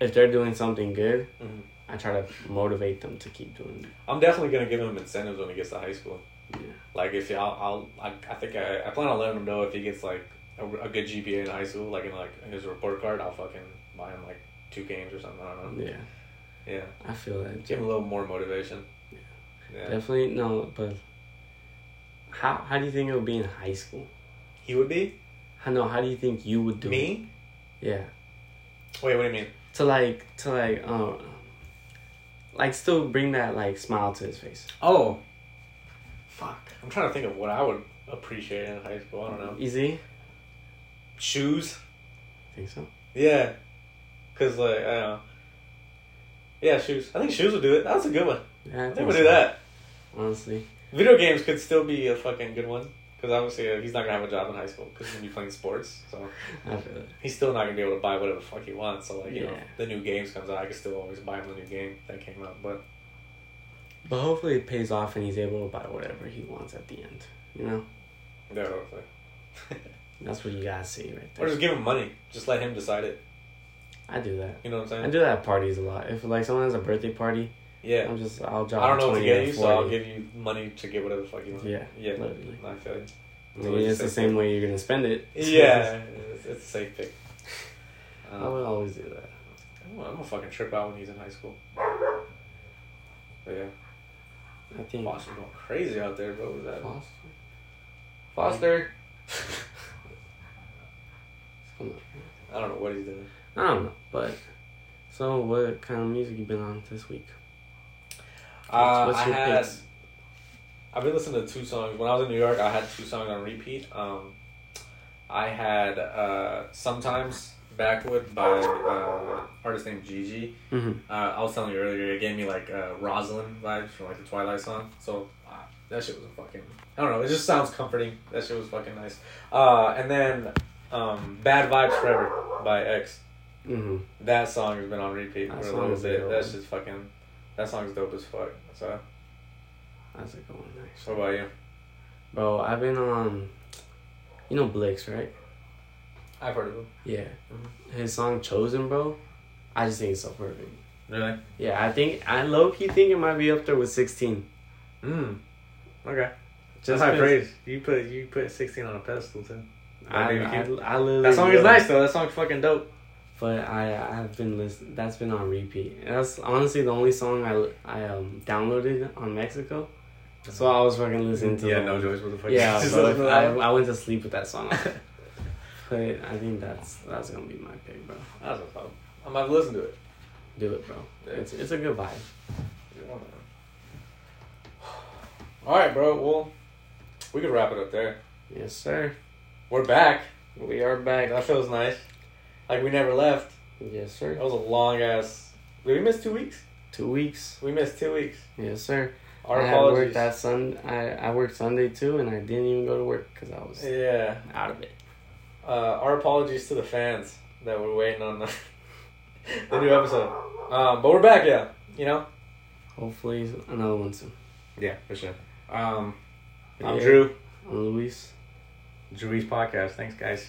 if they're doing something good, Mhm. I try to motivate them to keep doing it. I'm definitely gonna give him incentives when he gets to high school. Yeah. Like if I'll, I'll I, I think I, I plan on letting him know if he gets like a, a good GPA in high school, like in like his report card, I'll fucking buy him like two games or something. I don't know. Yeah, Yeah, I feel that. give him a little more motivation. Yeah, Definitely no, but how how do you think it would be in high school? he would be I know. How do you think you would do it? me. Yeah. Wait, what do you mean? To like to like um, like still bring that like smile to his face. Oh, fuck! I'm trying to think of what I would appreciate in high school. I don't know. Easy. Shoes. Think so? Yeah, cause like I don't know. Yeah, shoes. I think shoes would do it. That's a good one. Yeah, I I think we'll so, do that. Honestly, Video games could still be a fucking good one. Because obviously uh, he's not going to have a job in high school because he's to be playing sports. So I feel it. he's still not going to be able to buy whatever the fuck he wants. So, like, you know, Yeah. the new games comes out. I can still always buy him the new game that came out. But But hopefully it pays off and he's able to buy whatever he wants at the end. You know, yeah, hopefully. that's what you gotta see right there. Or just give him money. Just let him decide it. I do that. You know what I'm saying? I do that at parties a lot. If like someone has a birthday party, Yeah. I'm just I'll drop. I don't know what to 20 get you, so I'll give you money to get whatever the fuck you want. Yeah, Yeah. literally. I feel you. I mean, it's the same way you're gonna spend it. Yeah, it's, it's a safe pick. I Um, would always do that. I'm gonna fucking trip out when he's in high school. But yeah, I think Foster's going crazy out there, bro. Who's that? Foster. Foster. I don't know what he's doing. I don't know, but so what kind of music you been on this week? Uh, what's I your had. picks? I've been listening to two songs. When I was in New York, I had two songs on repeat. Um, I had uh, sometimes Backwood by uh, artist named Gigi. Mm-hmm. Uh, I was telling you earlier, it gave me like uh, Rosalind vibes from like the Twilight song. So uh, that shit was a fucking. I don't know. It just sounds comforting. That shit was fucking nice. Uh, and then um, Bad Vibes Forever by X. Mm-hmm. That song has been on repeat That for a little bit. dope. That's just fucking. That song's dope as fuck. So How's it going? Nice. what about you? Bro, I've been on. You know Blix, right? I've heard of him. Yeah. Mhm. His song "Chosen," bro. I just think it's so perfect. Really? Yeah, I think I low key think it might be up there with sixteen. Mm. Okay. Just Just high praise. You put you put sixteen on a pedestal too. I, I. I literally That song is nice though. That song's fucking dope. But I I've been listening. That's been on repeat. That's honestly the only song I I um downloaded on Mexico. So I was fucking listening to. Yeah, the- no choice but the fuck. Yeah, Just bro, listen to I. I went to sleep with that song. on. but I think that's that's gonna be my pick, bro. That's what's up. I'm about to listen to it. Do it, bro. Yeah. It's it's a good vibe. All right, bro. Well, we could wrap it up there. Yes, sir. We're back. We are back. That feels nice. Like we never left. Yes, sir. That was a long ass. Did we miss two weeks? Two weeks. We missed two weeks. Yes, sir. Our I had apologies. worked that sun. I I worked Sunday too, and I didn't even go to work because I was Yeah. out of it. Uh, our apologies to the fans that were waiting on the, the new episode. Um, but we're back, yeah. You know. Hopefully, another one soon. Yeah, for sure. Um, I'm Yeah. Drue. I'm Luis. Drue's podcast. Thanks, guys.